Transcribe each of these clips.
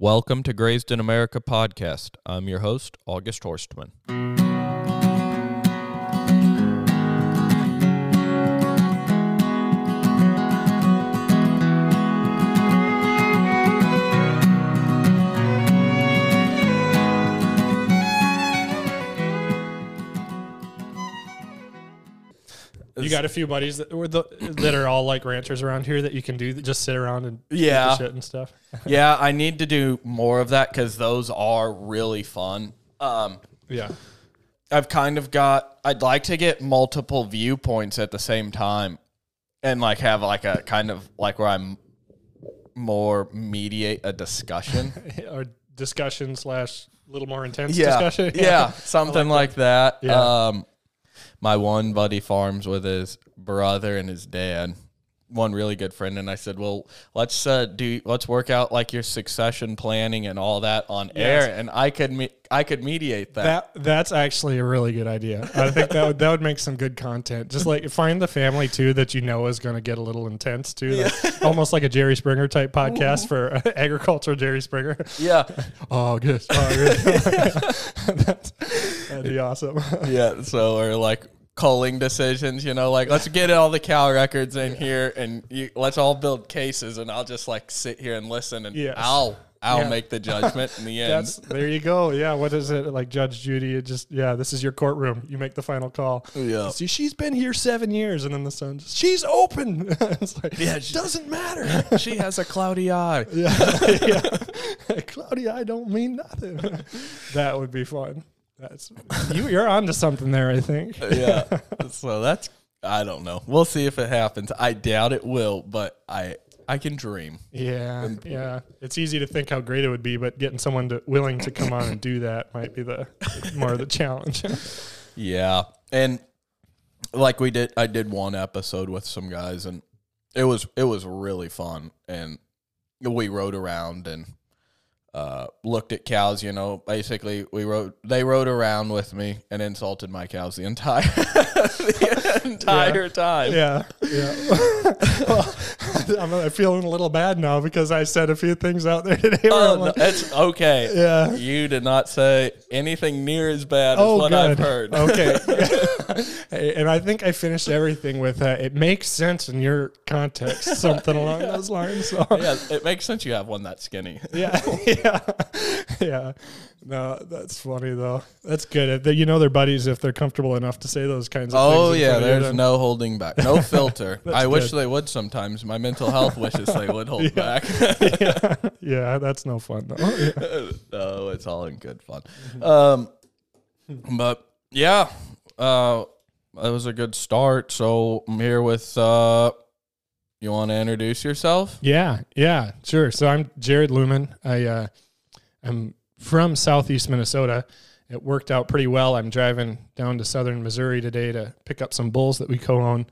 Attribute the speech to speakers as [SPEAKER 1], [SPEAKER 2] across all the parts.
[SPEAKER 1] Welcome to Grazed in America podcast. I'm your host, August Horstmann.
[SPEAKER 2] You got a few buddies that were the, that are all like ranchers around here that you can do that just sit around and
[SPEAKER 1] Yeah.
[SPEAKER 2] shit and stuff.
[SPEAKER 1] yeah, I need to do more of that because those are really fun. Um,
[SPEAKER 2] Yeah,
[SPEAKER 1] I've kind of got. I'd like to get multiple viewpoints at the same time, and like have like a kind of like where I'm more mediate a discussion.
[SPEAKER 2] or discussion slash little more intense
[SPEAKER 1] yeah,
[SPEAKER 2] discussion.
[SPEAKER 1] yeah, something like that.
[SPEAKER 2] Yeah.
[SPEAKER 1] Um, my one buddy farms with his brother and his dad. One really good friend, and I said, "Well, let's uh, do let's work out like your succession planning and all that on
[SPEAKER 2] Yes.
[SPEAKER 1] air, and I could me- I could mediate that.
[SPEAKER 2] That that's actually a really good idea. I think that would that would make some good content. Just like find the family too that you know is going to get a little intense too. Like, almost like a Jerry Springer type podcast for uh, agricultural Jerry Springer.
[SPEAKER 1] yeah,
[SPEAKER 2] August, August. That's, that'd be awesome.
[SPEAKER 1] yeah. So or like culling decisions, you know, like let's get all the cow records in here, and you, let's all build cases, and I'll just like sit here and listen, and
[SPEAKER 2] Yes.
[SPEAKER 1] I'll I'll
[SPEAKER 2] Yeah.
[SPEAKER 1] make the judgment in the end.
[SPEAKER 2] That's there you go. Yeah, what is it like, Judge Judy? It just yeah, this is your courtroom. You make the final call.
[SPEAKER 1] Yeah.
[SPEAKER 2] See, she's been here seven years, and then the son, just, she's open. it's like
[SPEAKER 1] Yeah, she-
[SPEAKER 2] doesn't matter.
[SPEAKER 1] she has a cloudy eye.
[SPEAKER 2] yeah, yeah. Claudia, I don't mean nothing. that would be fun. That's you. You're onto something there. I think.
[SPEAKER 1] yeah. So that's I don't know. We'll see if it happens. I doubt it will, but I I can dream.
[SPEAKER 2] Yeah, yeah. It's easy to think how great it would be, but getting someone to willing to come on and do that might be the more of the challenge.
[SPEAKER 1] Yeah. And like we did I did one episode with some guys and it was it was really fun and we rode around and uh, looked at cows, you know. Basically, we rode. They rode around with me and insulted my cows the entire the entire time.
[SPEAKER 2] Yeah, yeah. well, I'm feeling a little bad now because I said a few things out there today.
[SPEAKER 1] Oh, no,
[SPEAKER 2] like,
[SPEAKER 1] it's okay.
[SPEAKER 2] Yeah.
[SPEAKER 1] You did not say anything near as bad as
[SPEAKER 2] oh,
[SPEAKER 1] what
[SPEAKER 2] good.
[SPEAKER 1] I've heard.
[SPEAKER 2] Okay. Hey, and I think I finished everything with uh, "It makes sense in your context," something along those lines. So.
[SPEAKER 1] yeah, it makes sense you have one that skinny.
[SPEAKER 2] Yeah, yeah, yeah. No, that's funny though. That's good. That you know they're buddies if they're comfortable enough to say those kinds of things.
[SPEAKER 1] Oh yeah,
[SPEAKER 2] front of you,
[SPEAKER 1] there's no holding back, no filter. I wish they would sometimes. My mental health wishes they would hold back.
[SPEAKER 2] yeah, yeah, that's no fun though. Yeah.
[SPEAKER 1] no, it's all in good fun. Um, but yeah, uh, that was a good start. So I'm here with. Uh, you want to introduce yourself?
[SPEAKER 2] Yeah, yeah, sure. So I'm Jared Luhman. I uh, I'm from Southeast Minnesota. It worked out pretty well. I'm driving down to Southern Missouri today to pick up some bulls that we co-own,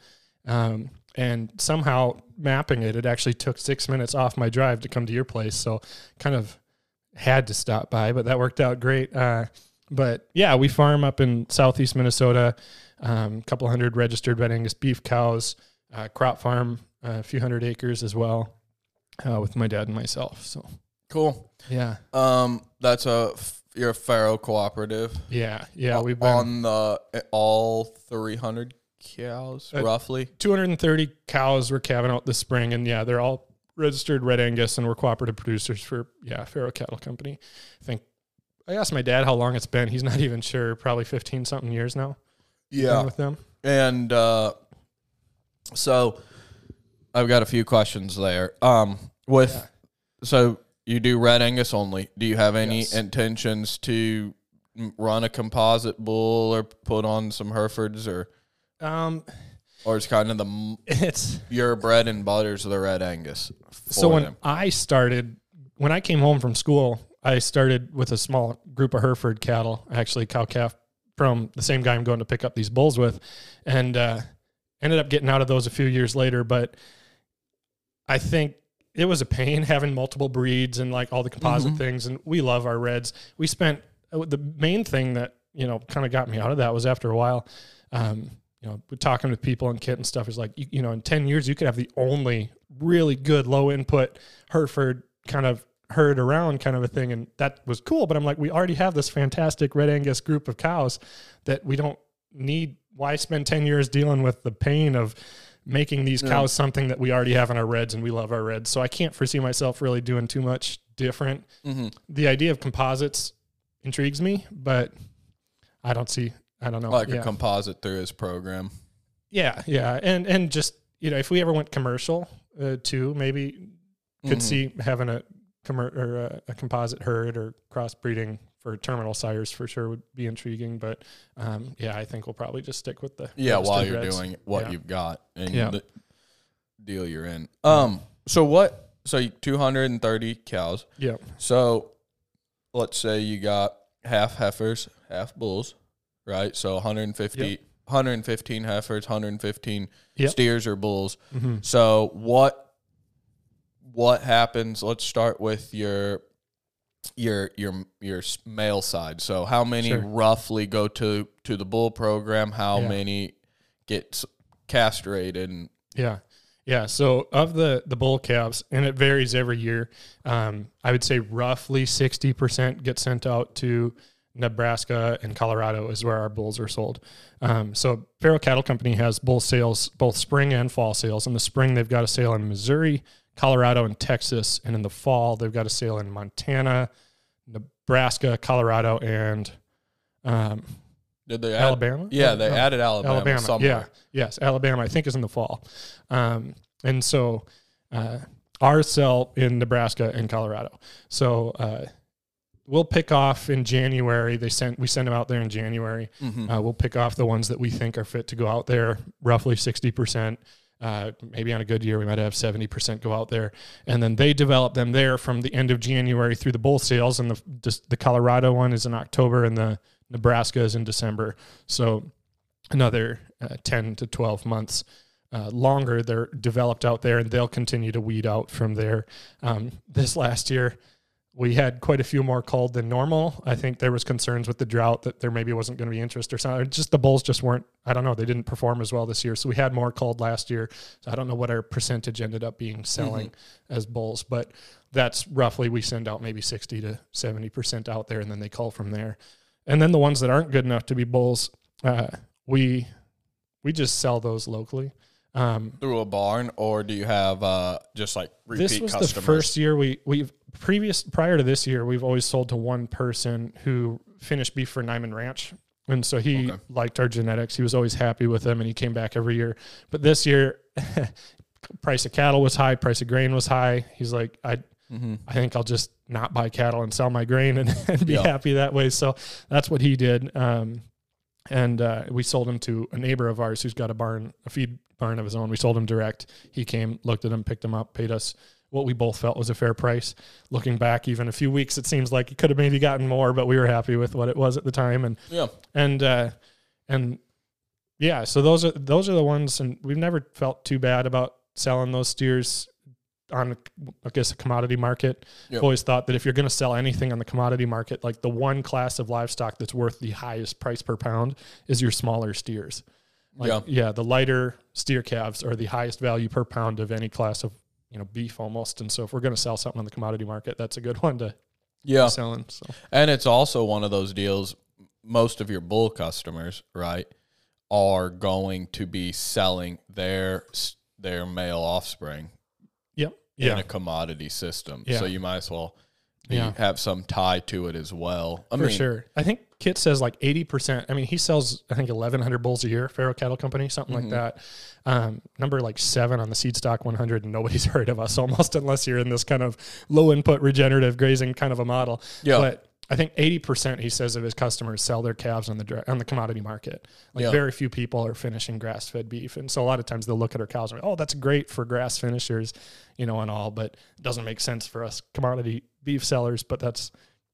[SPEAKER 2] um, and somehow mapping it, it actually took six minutes off my drive to come to your place. So kind of had to stop by, but that worked out great. Uh, but yeah, we farm up in Southeast Minnesota. A um, couple hundred registered red Angus beef cows. Uh, crop farm, a few hundred acres as well uh, with my dad and myself. So
[SPEAKER 1] Cool.
[SPEAKER 2] yeah,
[SPEAKER 1] Um, that's a f- you're a Pharo cooperative.
[SPEAKER 2] yeah, yeah. We've been
[SPEAKER 1] on the all 300 cows
[SPEAKER 2] Uh,
[SPEAKER 1] roughly.
[SPEAKER 2] 230 cows we're calving out this spring, and yeah, they're all registered red Angus, and we're cooperative producers for yeah Pharo Cattle Company. I think I asked my dad how long it's been. He's not even sure. Probably 15 something years now. been with them.
[SPEAKER 1] And uh, so I've got a few questions there. Um, with
[SPEAKER 2] Yeah.
[SPEAKER 1] so you do red Angus only. Do you have any
[SPEAKER 2] Yes.
[SPEAKER 1] intentions to run a composite bull or put on some Herefords or
[SPEAKER 2] Um,
[SPEAKER 1] or it's kind of the
[SPEAKER 2] it's
[SPEAKER 1] your bread and butter's the red Angus. For
[SPEAKER 2] so when
[SPEAKER 1] them.
[SPEAKER 2] I started, when I came home from school, I started with a small group of Hereford cattle, actually cow calf from the same guy I'm going to pick up these bulls with, and uh, ended up getting out of those a few years later. But I think it was a pain having multiple breeds and like all the composite things. And we love our reds. We spent uh, the main thing that you know kind of got me out of that was after a while. Um, you know, talking with people and kit and stuff is like, you, you know, in 10 years, you could have the only really good low input Hereford kind of herd around kind of a thing. And that was cool. But I'm like, we already have this fantastic red Angus group of cows that we don't need. Why spend 10 years dealing with the pain of making these
[SPEAKER 1] Yeah.
[SPEAKER 2] cows something that we already have in our reds and we love our reds? So I can't foresee myself really doing too much different.
[SPEAKER 1] Mhm.
[SPEAKER 2] The idea of composites intrigues me, but I don't see, I don't know.
[SPEAKER 1] like
[SPEAKER 2] yeah.
[SPEAKER 1] a composite through his program.
[SPEAKER 2] yeah. Yeah. And, and just, you know, if we ever went commercial uh, too, maybe could
[SPEAKER 1] Mhm.
[SPEAKER 2] see having a commer- or a, a composite herd or crossbreeding for terminal sires for sure would be intriguing. But um, yeah, I think we'll probably just stick with the
[SPEAKER 1] Yeah, while you're
[SPEAKER 2] reds.
[SPEAKER 1] doing what
[SPEAKER 2] Yeah.
[SPEAKER 1] you've got and
[SPEAKER 2] Yeah.
[SPEAKER 1] the deal you're in. Um, so what? So 230 cows.
[SPEAKER 2] yeah,
[SPEAKER 1] So let's say you got half heifers, half bulls, right? So 150, 115 heifers, 115
[SPEAKER 2] Yep.
[SPEAKER 1] steers or bulls.
[SPEAKER 2] hmm
[SPEAKER 1] So what what happens? Let's start with your your your your male side. So how many
[SPEAKER 2] Sure.
[SPEAKER 1] roughly go to to the bull program? How
[SPEAKER 2] Yeah.
[SPEAKER 1] many get castrated? And,
[SPEAKER 2] yeah, yeah. So of the the bull calves, and it varies every year. Um, I would say roughly sixty percent get sent out to Nebraska and Colorado is where our bulls are sold. Um, so Pharo Cattle Company has bull sales both spring and fall sales. In the spring, they've got a sale in Missouri, Colorado, and Texas, and in the fall, they've got a sale in Montana, Nebraska, Colorado, and um,
[SPEAKER 1] did they add,
[SPEAKER 2] Alabama.
[SPEAKER 1] Yeah, they
[SPEAKER 2] No,
[SPEAKER 1] added Alabama.
[SPEAKER 2] Alabama.
[SPEAKER 1] somewhere.
[SPEAKER 2] Yeah. Yes. Alabama, I think, is in the fall. Um, and so uh, ours sell in Nebraska and Colorado. So uh, we'll pick off in January. They sent we send them out there in January.
[SPEAKER 1] Mhm.
[SPEAKER 2] Uh, we'll pick off the ones that we think are fit to go out there, roughly sixty percent. Uh, maybe on a good year, we might have 70% go out there. And then they develop them there from the end of January through the bull sales. And the, the Colorado one is in October and the Nebraska is in December. So another uh, 10 to 12 months uh, longer they're developed out there and they'll continue to weed out from there. Um, this last year, we had quite a few more called than normal. I think there was concerns with the drought that there maybe wasn't going to be interest or something. Just the bulls just weren't. I don't know. They didn't perform as well this year, so we had more called last year. So I don't know what our percentage ended up being selling as bulls, but that's roughly we send out maybe sixty to seventy percent out there, and then they call from there. And then the ones that aren't good enough to be bulls, uh, we we just sell those locally. Um,
[SPEAKER 1] Through a barn, or do you have uh, just like repeat
[SPEAKER 2] this was
[SPEAKER 1] customers?
[SPEAKER 2] the first year we we've previous prior to this year we've always sold to one person who finished beef for Niman Ranch. And so he
[SPEAKER 1] Okay.
[SPEAKER 2] liked our genetics. He was always happy with them and he came back every year. But this year price of cattle was high, price of grain was high. He's like, I
[SPEAKER 1] hmm
[SPEAKER 2] I think I'll just not buy cattle and sell my grain and, and be
[SPEAKER 1] Yeah.
[SPEAKER 2] happy that way. So that's what he did. Um, and uh, we sold him to a neighbor of ours who's got a barn, a feed barn of his own. We sold him direct. He came, looked at him, picked him up, paid us what we both felt was a fair price. Looking back, even a few weeks, it seems like he could have maybe gotten more, but we were happy with what it was at the time. And
[SPEAKER 1] Yeah.
[SPEAKER 2] and uh, and yeah, so those are those are the ones, and we've never felt too bad about selling those steers on, I guess, a commodity market.
[SPEAKER 1] Yep.
[SPEAKER 2] I've always thought that if you're going to sell anything on the commodity market, like the one class of livestock that's worth the highest price per pound is your smaller steers. Like,
[SPEAKER 1] Yeah.
[SPEAKER 2] yeah, the lighter steer calves are the highest value per pound of any class of you know beef almost. And so if we're going to sell something on the commodity market, that's a good one to
[SPEAKER 1] Yeah.
[SPEAKER 2] selling. So
[SPEAKER 1] And it's also one of those deals. Most of your bull customers, right, are going to be selling their their male offspring
[SPEAKER 2] yep, Yeah
[SPEAKER 1] in
[SPEAKER 2] yeah,
[SPEAKER 1] a commodity system.
[SPEAKER 2] Yeah.
[SPEAKER 1] So you might as well be,
[SPEAKER 2] Yeah.
[SPEAKER 1] have some tie to it as well. I
[SPEAKER 2] for
[SPEAKER 1] mean,
[SPEAKER 2] sure. I think Kit says like eighty percent. I mean, he sells I think eleven hundred bulls a year, Pharo Cattle Company, something
[SPEAKER 1] Mhm.
[SPEAKER 2] like that. Um, number like seven on the seed stock one hundred, and nobody's heard of us almost unless you're in this kind of low input regenerative grazing kind of a model.
[SPEAKER 1] Yeah.
[SPEAKER 2] But I think eighty percent he says of his customers sell their calves on the on the commodity market. Like
[SPEAKER 1] Yeah.
[SPEAKER 2] very few people are finishing grass fed beef, and so a lot of times they'll look at our cows and go, oh that's great for grass finishers, you know, and all, but it doesn't make sense for us commodity beef sellers. But that's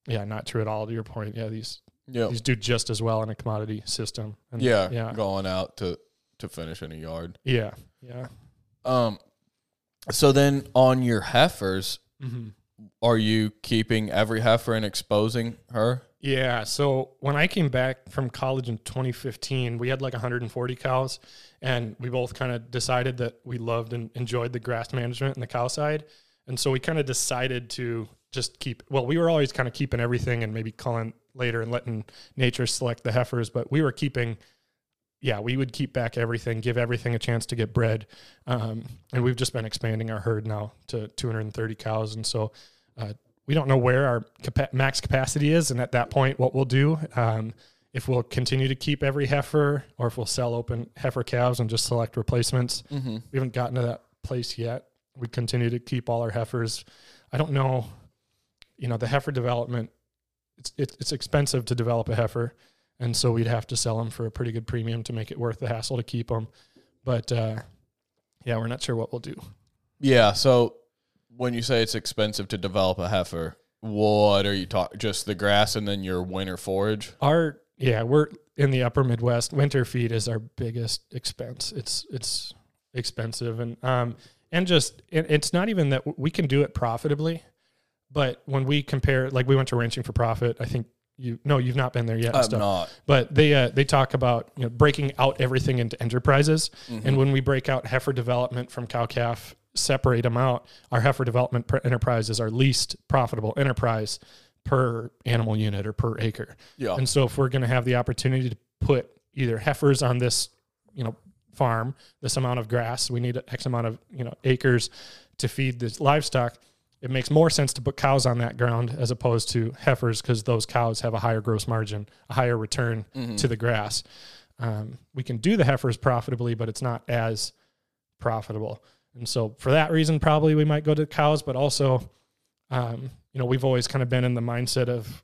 [SPEAKER 2] yeah, not true at all. To your point, yeah, these
[SPEAKER 1] yeah,
[SPEAKER 2] these do just as well in a commodity system. And
[SPEAKER 1] yeah,
[SPEAKER 2] yeah,
[SPEAKER 1] going out to to finish in a yard.
[SPEAKER 2] yeah, yeah.
[SPEAKER 1] Um, so then on your heifers,
[SPEAKER 2] Mm-hmm.
[SPEAKER 1] are you keeping every heifer and exposing her?
[SPEAKER 2] Yeah. So when I came back from college in 2015, we had like 140 cows, and we both kind of decided that we loved and enjoyed the grass management and the cow side. And so we kind of decided to just keep. Well, we were always kind of keeping everything and maybe calling later and letting nature select the heifers, but we were keeping. Yeah, we would keep back everything, give everything a chance to get bred, um, and we've just been expanding our herd now to 230 cows, and so uh, we don't know where our capa- max capacity is, and at that point, what we'll do. Um, if we'll continue to keep every heifer or if we'll sell open heifer calves and just select replacements.
[SPEAKER 1] Mm-hmm.
[SPEAKER 2] We haven't gotten to that place yet. We continue to keep all our heifers. I don't know, you know, the heifer development, it's, it's, expensive to develop a heifer. And so we'd have to sell them for a pretty good premium to make it worth the hassle to keep them. But uh, yeah, we're not sure what we'll do.
[SPEAKER 1] Yeah. So when you say it's expensive to develop a heifer, what are you talking? Just the grass and then your winter forage?
[SPEAKER 2] Our yeah, we're in the upper Midwest. Winter feed is our biggest expense. It's it's expensive and um and just it, it's not even that we can do it profitably, but when we compare, like we went to ranching for profit. I think you no, you've not been there yet.
[SPEAKER 1] I'm not.
[SPEAKER 2] But they uh, they talk about you know breaking out everything into enterprises, and when we break out heifer development from cow calf, separate them out. Our heifer development pr- enterprise is our least profitable enterprise per animal unit or per acre.
[SPEAKER 1] Yeah.
[SPEAKER 2] And so if we're going to have the opportunity to put either heifers on this, you know, farm, this amount of grass, we need X amount of, you know, acres to feed this livestock. It makes more sense to put cows on that ground as opposed to heifers because those cows have a higher gross margin, a higher return to the grass. Um, we can do the heifers profitably, but it's not as profitable. And so for that reason, probably we might go to cows, but also, um, you know, we've always kind of been in the mindset of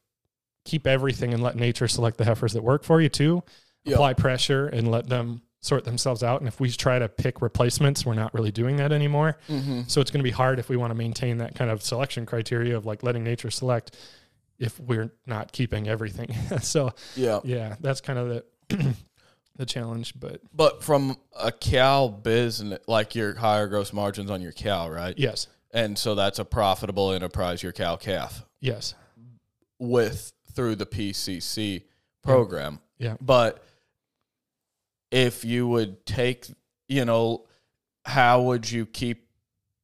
[SPEAKER 2] keep everything and let nature select the heifers that work for you too.
[SPEAKER 1] Yeah.
[SPEAKER 2] Apply pressure and let them sort themselves out. And if we try to pick replacements, we're not really doing that anymore.
[SPEAKER 1] Mm-hmm.
[SPEAKER 2] So it's going to be hard if we want to maintain that kind of selection criteria of like letting nature select if we're not keeping everything. so
[SPEAKER 1] Yeah.
[SPEAKER 2] yeah, that's kind of the the challenge. But
[SPEAKER 1] But from a cow business, like your higher gross margins on your cow, right?
[SPEAKER 2] yes,
[SPEAKER 1] And so that's a profitable enterprise, your cow calf,
[SPEAKER 2] yes,
[SPEAKER 1] with through the PCC program.
[SPEAKER 2] yeah,
[SPEAKER 1] But if you would take, you know, how would you keep,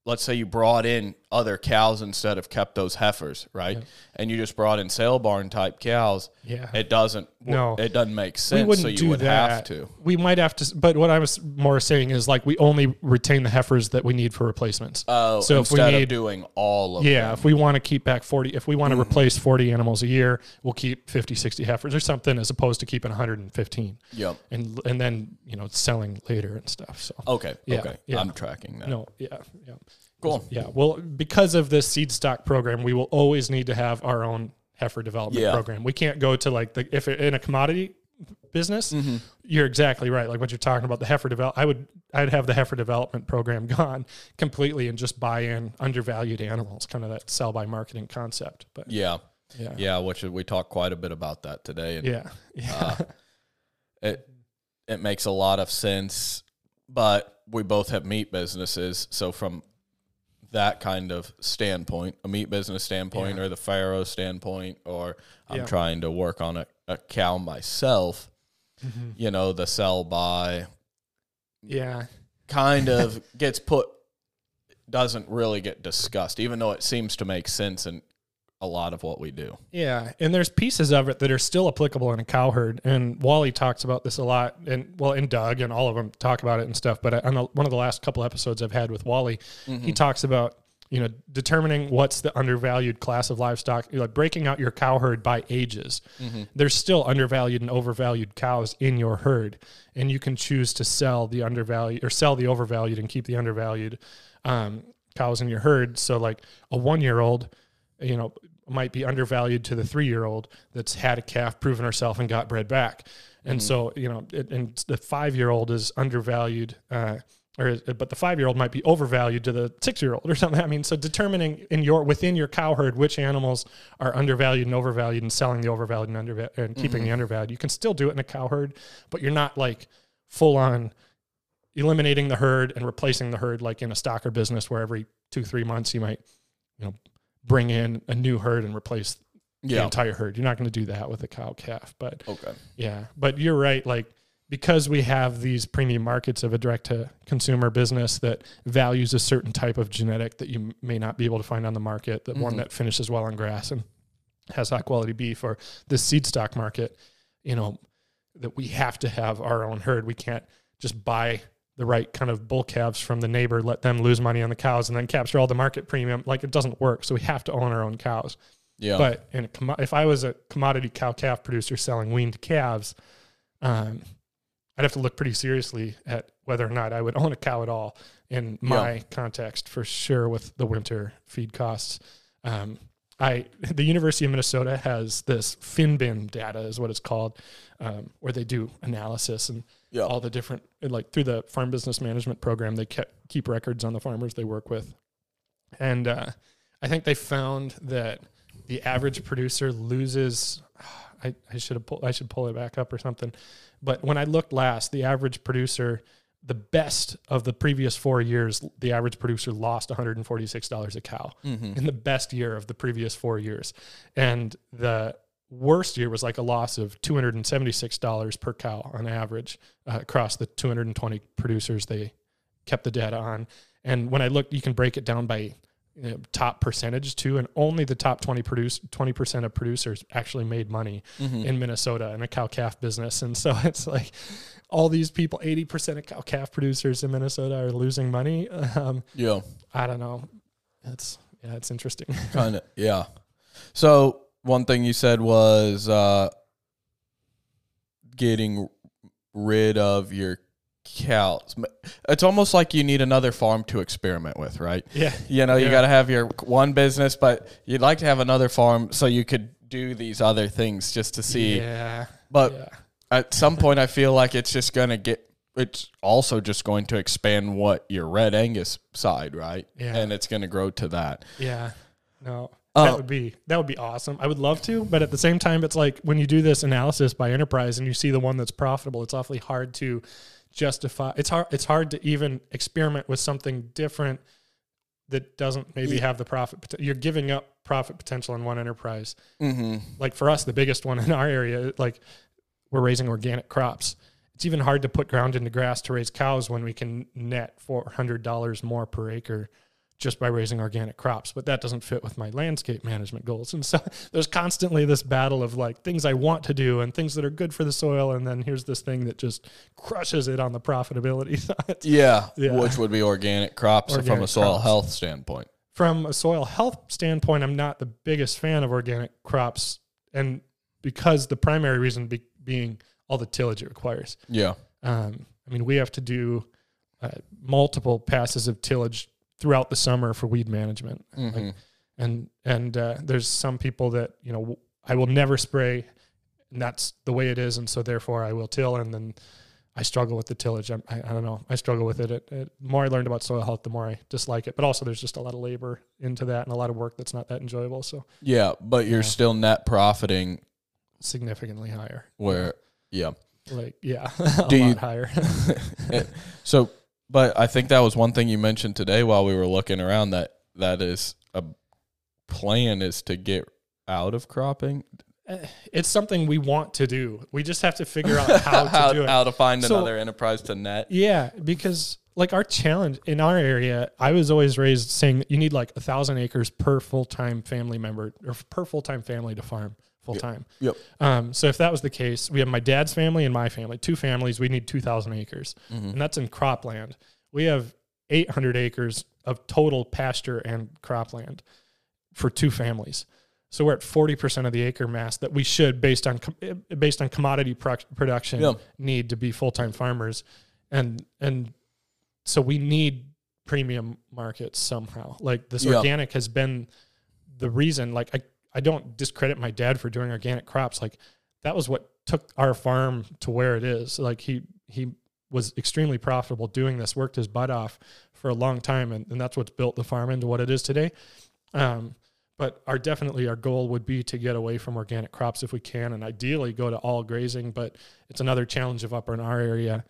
[SPEAKER 1] let's say you brought in other cows instead of kept those heifers, right?
[SPEAKER 2] Yeah.
[SPEAKER 1] And you just brought in sale barn type cows.
[SPEAKER 2] yeah.
[SPEAKER 1] It doesn't,
[SPEAKER 2] No.
[SPEAKER 1] it doesn't make sense.
[SPEAKER 2] we wouldn't
[SPEAKER 1] So you
[SPEAKER 2] do
[SPEAKER 1] would
[SPEAKER 2] that.
[SPEAKER 1] have to.
[SPEAKER 2] We might have to, but what I was more saying is like we only retain the heifers that we need for replacements.
[SPEAKER 1] Oh,
[SPEAKER 2] So if we
[SPEAKER 1] instead
[SPEAKER 2] need-
[SPEAKER 1] of doing all of
[SPEAKER 2] yeah,
[SPEAKER 1] them.
[SPEAKER 2] if we want to keep back 40, if we want
[SPEAKER 1] Mm-hmm.
[SPEAKER 2] to replace 40 animals a year, we'll keep 50, 60 heifers or something as opposed to keeping 115
[SPEAKER 1] Yep.
[SPEAKER 2] and and then, you know, selling later and stuff. So,
[SPEAKER 1] Okay.
[SPEAKER 2] Yeah,
[SPEAKER 1] okay.
[SPEAKER 2] yeah.
[SPEAKER 1] I'm tracking that.
[SPEAKER 2] no, yeah, yeah.
[SPEAKER 1] Cool.
[SPEAKER 2] Yeah. Well, because of this seed stock program, we will always need to have our own heifer development
[SPEAKER 1] Yeah.
[SPEAKER 2] program. We can't go to like the if it, in a commodity business,
[SPEAKER 1] Mm-hmm.
[SPEAKER 2] you're exactly right. Like what you're talking about, the heifer develop. I would I'd have the heifer development program gone completely and just buy in undervalued animals, kind of that sell by marketing concept. But
[SPEAKER 1] Yeah.
[SPEAKER 2] yeah,
[SPEAKER 1] Yeah. Which we talked quite a bit about that today. And
[SPEAKER 2] yeah, yeah,
[SPEAKER 1] uh, it it makes a lot of sense, but we both have meat businesses, so from that kind of standpoint, a meat business standpoint,
[SPEAKER 2] Yeah.
[SPEAKER 1] or the Pharo standpoint, or I'm
[SPEAKER 2] Yeah.
[SPEAKER 1] trying to work on a, a cow myself,
[SPEAKER 2] Mhm.
[SPEAKER 1] you know, the sell by
[SPEAKER 2] yeah.
[SPEAKER 1] kind of gets put doesn't really get discussed, even though it seems to make sense in a lot of what we do.
[SPEAKER 2] Yeah, and there's pieces of it that are still applicable in a cow herd, and Wally talks about this a lot, and well, and Doug and all of them talk about it and stuff. But on the, one of the last couple episodes I've had with Wally, he talks about you know determining what's the undervalued class of livestock, like breaking out your cow herd by ages. There's still undervalued and overvalued cows in your herd, and you can choose to sell the undervalued or sell the overvalued and keep the undervalued um, cows in your herd. So, like a one year old you know, might be undervalued to the three year old that's had a calf, proven herself, and got bred back. And so, you know, it, and the five year old is undervalued, uh, or but the five year old might be overvalued to the six year old or something. I mean, so determining in your within your cow herd which animals are undervalued and overvalued, and selling the overvalued and undervalued and keeping the undervalued, you can still do it in a cow herd, but you're not like full on eliminating the herd and replacing the herd like in a stocker business where every two three months you might you know bring in a new herd and replace the entire herd you're not going to do that with a cow calf but
[SPEAKER 1] Okay.
[SPEAKER 2] yeah but you're right like because we have these premium markets of a direct to consumer business that values a certain type of genetic that you may not be able to find on the market, that one
[SPEAKER 1] Mhm.
[SPEAKER 2] that finishes well on grass and has high quality beef, or the seed stock market, you know, that we have to have our own herd. We can't just buy the right kind of bull calves from the neighbor, let them lose money on the cows, and then capture all the market premium. Like it doesn't work. So we have to own our own cows.
[SPEAKER 1] Yeah.
[SPEAKER 2] But in a if I was a commodity cow calf producer selling weaned calves, um, I'd have to look pretty seriously at whether or not I would own a cow at all in my context, for sure, with the winter feed costs. Um, I the University of Minnesota has this FinBin data, is what it's called, um, where they do analysis and
[SPEAKER 1] yeah.
[SPEAKER 2] all the different like through the farm business management program they kept keep records on the farmers they work with and uh, i think they found that the average producer loses i, I should have pull, i should pull it back up or something but when i looked last the average producer the best of the previous four years the average producer lost $146 a cow
[SPEAKER 1] hmm
[SPEAKER 2] in the best year of the previous four years. And the worst year was like a loss of $276 per cow on average uh, across the 220 producers they kept the data on. And when I looked, you can break it down by you know, top percentage too, and only the top 20 produce 20% of producers actually made money
[SPEAKER 1] hmm
[SPEAKER 2] in Minnesota in a cow calf business. And so it's like all these people, 80% of cow calf producers in Minnesota are losing money. Um,
[SPEAKER 1] Yeah.
[SPEAKER 2] I don't know. It's yeah, it's interesting.
[SPEAKER 1] Kind of. Yeah. So one thing you said was uh, getting rid of your cows. It's almost like you need another farm to experiment with, right?
[SPEAKER 2] yeah,
[SPEAKER 1] You know, you
[SPEAKER 2] Yeah.
[SPEAKER 1] got to have your one business, but you'd like to have another farm so you could do these other things just to see.
[SPEAKER 2] Yeah,
[SPEAKER 1] But
[SPEAKER 2] yeah,
[SPEAKER 1] at some point, I feel like it's just going to get. It's also just going to expand what your red Angus side, right?
[SPEAKER 2] Yeah.
[SPEAKER 1] And it's going to grow to that.
[SPEAKER 2] yeah. No,
[SPEAKER 1] Uh,
[SPEAKER 2] that would be that would be awesome. I would love to, but at the same time, it's like when you do this analysis by enterprise and you see the one that's profitable, it's awfully hard to justify. It's hard. It's hard to even experiment with something different that doesn't maybe have the profit. You're giving up profit potential in one enterprise.
[SPEAKER 1] Mm-hmm.
[SPEAKER 2] like for us, the biggest one in our area, like we're raising organic crops. It's even hard to put ground into grass to raise cows when we can net four hundred dollars more per acre just by raising organic crops. But that doesn't fit with my landscape management goals. And so there's constantly this battle of like things I want to do and things that are good for the soil, and then here's this thing that just crushes it on the profitability side.
[SPEAKER 1] Yeah,
[SPEAKER 2] Yeah.
[SPEAKER 1] which would be organic crops from a soil
[SPEAKER 2] crops.
[SPEAKER 1] health standpoint.
[SPEAKER 2] from a soil health standpoint, I'm not the biggest fan of organic crops, and because the primary reason be, being all the tillage it requires.
[SPEAKER 1] Yeah.
[SPEAKER 2] Um, I mean, we have to do uh, multiple passes of tillage throughout the summer for weed management,
[SPEAKER 1] Mhm.
[SPEAKER 2] and and uh, there's some people that you know I will never spray, and that's the way it is, and so therefore I will till, and then I struggle with the tillage. I'm, I, I don't know. I struggle with it. It, it. The more I learned about soil health, the more I dislike it. But also, there's just a lot of labor into that and a lot of work that's not that enjoyable. So
[SPEAKER 1] yeah, but you're
[SPEAKER 2] Yeah.
[SPEAKER 1] still net profiting
[SPEAKER 2] significantly higher.
[SPEAKER 1] where yeah.
[SPEAKER 2] Like yeah, a
[SPEAKER 1] Do
[SPEAKER 2] lot
[SPEAKER 1] you-
[SPEAKER 2] higher.
[SPEAKER 1] So, but I think that was one thing you mentioned today while we were looking around that that is a plan is to get out of cropping.
[SPEAKER 2] Eh, it's something we want to do. We just have to figure out how to do it.
[SPEAKER 1] how to find
[SPEAKER 2] So-
[SPEAKER 1] another enterprise to net.
[SPEAKER 2] Yeah, because like our challenge in our area, I was always raised saying you need like a thousand acres per full time family member or per full time family to farm full time.
[SPEAKER 1] Yep.
[SPEAKER 2] Um, so if that was the case, we have my dad's family and my family, two families. We need two thousand acres,
[SPEAKER 1] Mhm.
[SPEAKER 2] and that's in cropland. We have eight hundred acres of total pasture and cropland for two families. So we're at forty percent of the acre mass that we should, based on com- eh, based on commodity pro- production,
[SPEAKER 1] Yeah.
[SPEAKER 2] need to be full time farmers, and and so we need premium markets somehow. Like this
[SPEAKER 1] Yeah.
[SPEAKER 2] organic has been the reason. Like I I don't discredit my dad for doing organic crops. Like that was what took our farm to where it is. Like he he was extremely profitable doing this, worked his butt off for a long time, and, and that's what's built the farm into what it is today. Um, but our definitely our goal would be to get away from organic crops if we can, and ideally go to all grazing. But it's another challenge of up in our area.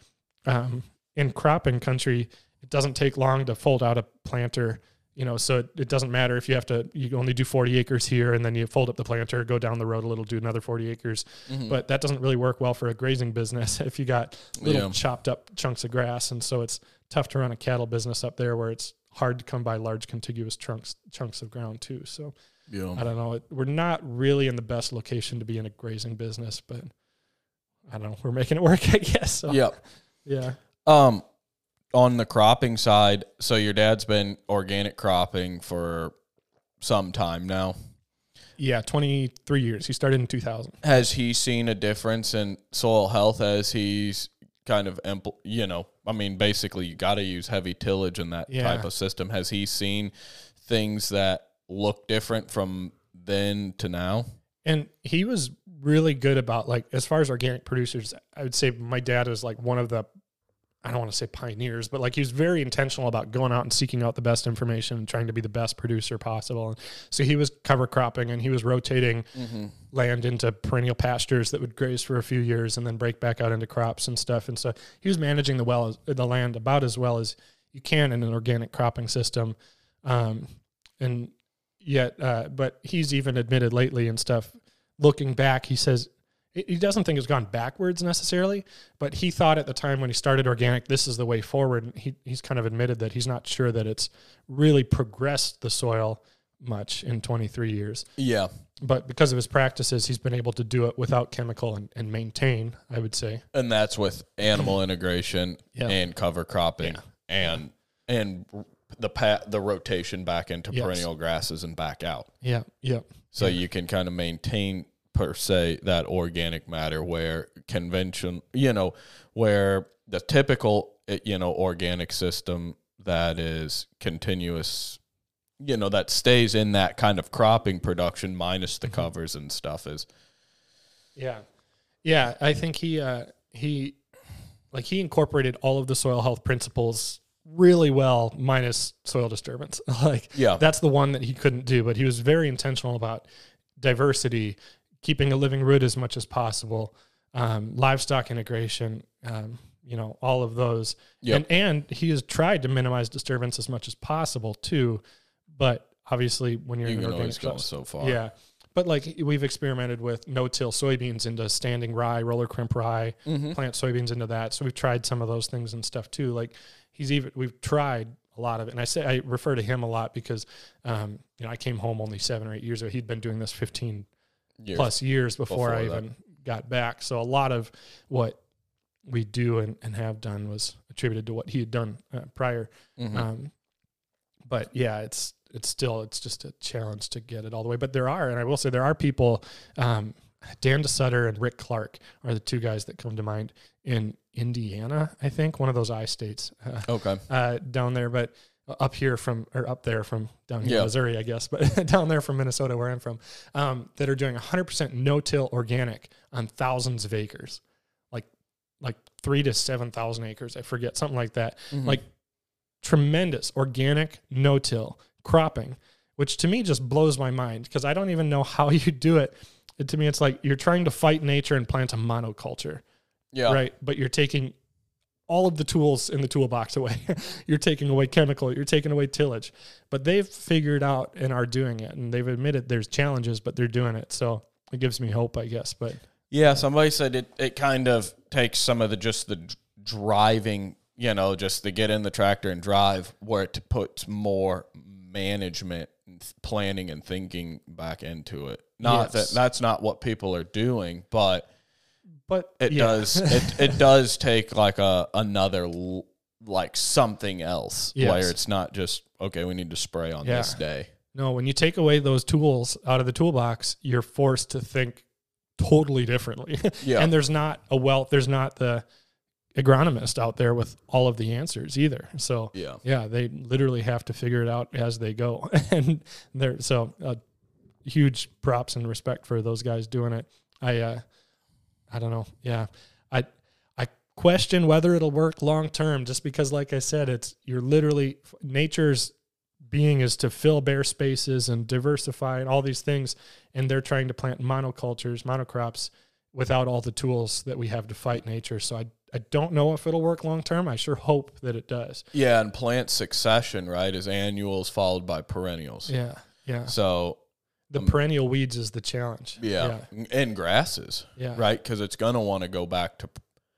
[SPEAKER 2] Um, in cropping country, it doesn't take long to fold out a planter, you know, so it, it doesn't matter if you have to, you only do 40 acres here and then you fold up the planter, go down the road a little, do another 40 acres.
[SPEAKER 1] Mhm.
[SPEAKER 2] But that doesn't really work well for a grazing business if you got little
[SPEAKER 1] Yeah.
[SPEAKER 2] chopped up chunks of grass. And so it's tough to run a cattle business up there where it's hard to come by large contiguous chunks, chunks of ground too. So
[SPEAKER 1] yeah.
[SPEAKER 2] I don't know. It, we're not really in the best location to be in a grazing business, but I don't know. We're making it work, I guess. So,
[SPEAKER 1] Yep.
[SPEAKER 2] yeah.
[SPEAKER 1] Um, on the cropping side, so your dad's been organic cropping for some time now.
[SPEAKER 2] Yeah. 23 years. He started in 2000.
[SPEAKER 1] Has he seen a difference in soil health as he's kind of, impl- you know, I mean, basically, you got to use heavy tillage in that
[SPEAKER 2] Yeah.
[SPEAKER 1] type of system. Has he seen things that look different from then to now?
[SPEAKER 2] And he was really good about like as far as organic producers, I would say my dad is like one of the I don't want to say pioneers, but like he was very intentional about going out and seeking out the best information and trying to be the best producer possible. And so he was cover cropping and he was rotating
[SPEAKER 1] Mm-hmm.
[SPEAKER 2] land into perennial pastures that would graze for a few years and then break back out into crops and stuff. And so he was managing the well the land about as well as you can in an organic cropping system. Um, and yet, uh, but he's even admitted lately and stuff. Looking back, he says he doesn't think it's gone backwards necessarily, but he thought at the time when he started organic, this is the way forward. And he, he's kind of admitted that he's not sure that it's really progressed the soil much in 23 years
[SPEAKER 1] Yeah.
[SPEAKER 2] but because of his practices, he's been able to do it without chemical and, and maintain. I would say,
[SPEAKER 1] And that's with animal integration
[SPEAKER 2] Yeah.
[SPEAKER 1] and cover cropping
[SPEAKER 2] Yeah.
[SPEAKER 1] and and the pa- the rotation back into
[SPEAKER 2] Yes.
[SPEAKER 1] perennial grasses and back out.
[SPEAKER 2] yeah, yeah,
[SPEAKER 1] So you can kind of maintain per se that organic matter where convention, you know, where the typical eh, you know organic system that is continuous you know that stays in that kind of cropping production minus the covers and stuff is
[SPEAKER 2] yeah, yeah. I think he uh, he like he incorporated all of the soil health principles really well, minus soil disturbance. like
[SPEAKER 1] yeah
[SPEAKER 2] that's the one that he couldn't do, but he was very intentional about diversity, keeping a living root as much as possible, um, livestock integration, um, you know, all of those.
[SPEAKER 1] Yep.
[SPEAKER 2] And and he has tried to minimize disturbance as much as possible too, but obviously when you're
[SPEAKER 1] you
[SPEAKER 2] in
[SPEAKER 1] can
[SPEAKER 2] an organic
[SPEAKER 1] go so far
[SPEAKER 2] yeah. But like we've experimented with no-till soybeans into standing rye, roller crimp rye,
[SPEAKER 1] mm-hmm.
[SPEAKER 2] plant soybeans into that. So we've tried some of those things and stuff too. Like he's even we've tried a lot of it, and I say I refer to him a lot because um, you know I came home only seven or eight years ago. He'd been doing this fifteen
[SPEAKER 1] Years.
[SPEAKER 2] plus years before, I
[SPEAKER 1] Before that.
[SPEAKER 2] even got back. So a lot of what we do and, and have done was attributed to what he had done uh, prior.
[SPEAKER 1] Mhm.
[SPEAKER 2] Um, but yeah, it's it's still it's just a challenge to get it all the way. But there are, and I will say there are people. Um, Dan DeSutter and Rick Clark are the two guys that come to mind in Indiana. I think one of those I states uh,
[SPEAKER 1] okay
[SPEAKER 2] uh, down there, but up here from or up there from down here,
[SPEAKER 1] Yeah.
[SPEAKER 2] in Missouri, I guess, but down there from Minnesota, where I'm from, um, that are doing 100% no-till organic on thousands of acres, like like three to seven thousand acres, I forget something like that.
[SPEAKER 1] Mhm.
[SPEAKER 2] Like tremendous organic no-till cropping, which to me just blows my mind because I don't even know how you do it. It- to me, it's like you're trying to fight nature and plant a monoculture
[SPEAKER 1] yeah
[SPEAKER 2] right? But you're taking all of the tools in the toolbox away. you're taking away chemical, you're taking away tillage. But they've figured out and are doing it, and they've admitted there's challenges, but they're doing it. So it gives me hope, I guess. But
[SPEAKER 1] Yeah, somebody said it, it kind of takes some of the just the driving, you know, just to get in the tractor and drive, where it puts more management, planning, and thinking back into it. Not
[SPEAKER 2] Yes.
[SPEAKER 1] that that's not what people are doing, but
[SPEAKER 2] but
[SPEAKER 1] it
[SPEAKER 2] yeah.
[SPEAKER 1] does it, it does take like a another like something else
[SPEAKER 2] Yes.
[SPEAKER 1] where it's not just okay, we need to spray on
[SPEAKER 2] Yeah.
[SPEAKER 1] this day.
[SPEAKER 2] no, when you take away those tools out of the toolbox, you're forced to think totally differently.
[SPEAKER 1] Yeah.
[SPEAKER 2] and there's not a wealth, there's not the agronomist out there with all of the answers either. So
[SPEAKER 1] Yeah.
[SPEAKER 2] yeah, they literally have to figure it out as they go, and they're so uh, huge props and respect for those guys doing it. I, uh, I don't know. Yeah, I, I question whether it'll work long term, just because, like I said, it's you're literally nature's being is to fill bare spaces and diversify and all these things, and they're trying to plant monocultures, monocrops, without all the tools that we have to fight nature. So I I don't know if it'll work long term. I sure hope that it does.
[SPEAKER 1] Yeah, and plant succession, right, is annuals followed by perennials.
[SPEAKER 2] Yeah, yeah.
[SPEAKER 1] So
[SPEAKER 2] The
[SPEAKER 1] Um,
[SPEAKER 2] perennial weeds is the challenge.
[SPEAKER 1] yeah, and grasses,
[SPEAKER 2] yeah, yeah.
[SPEAKER 1] right, because it's gonna want to go back to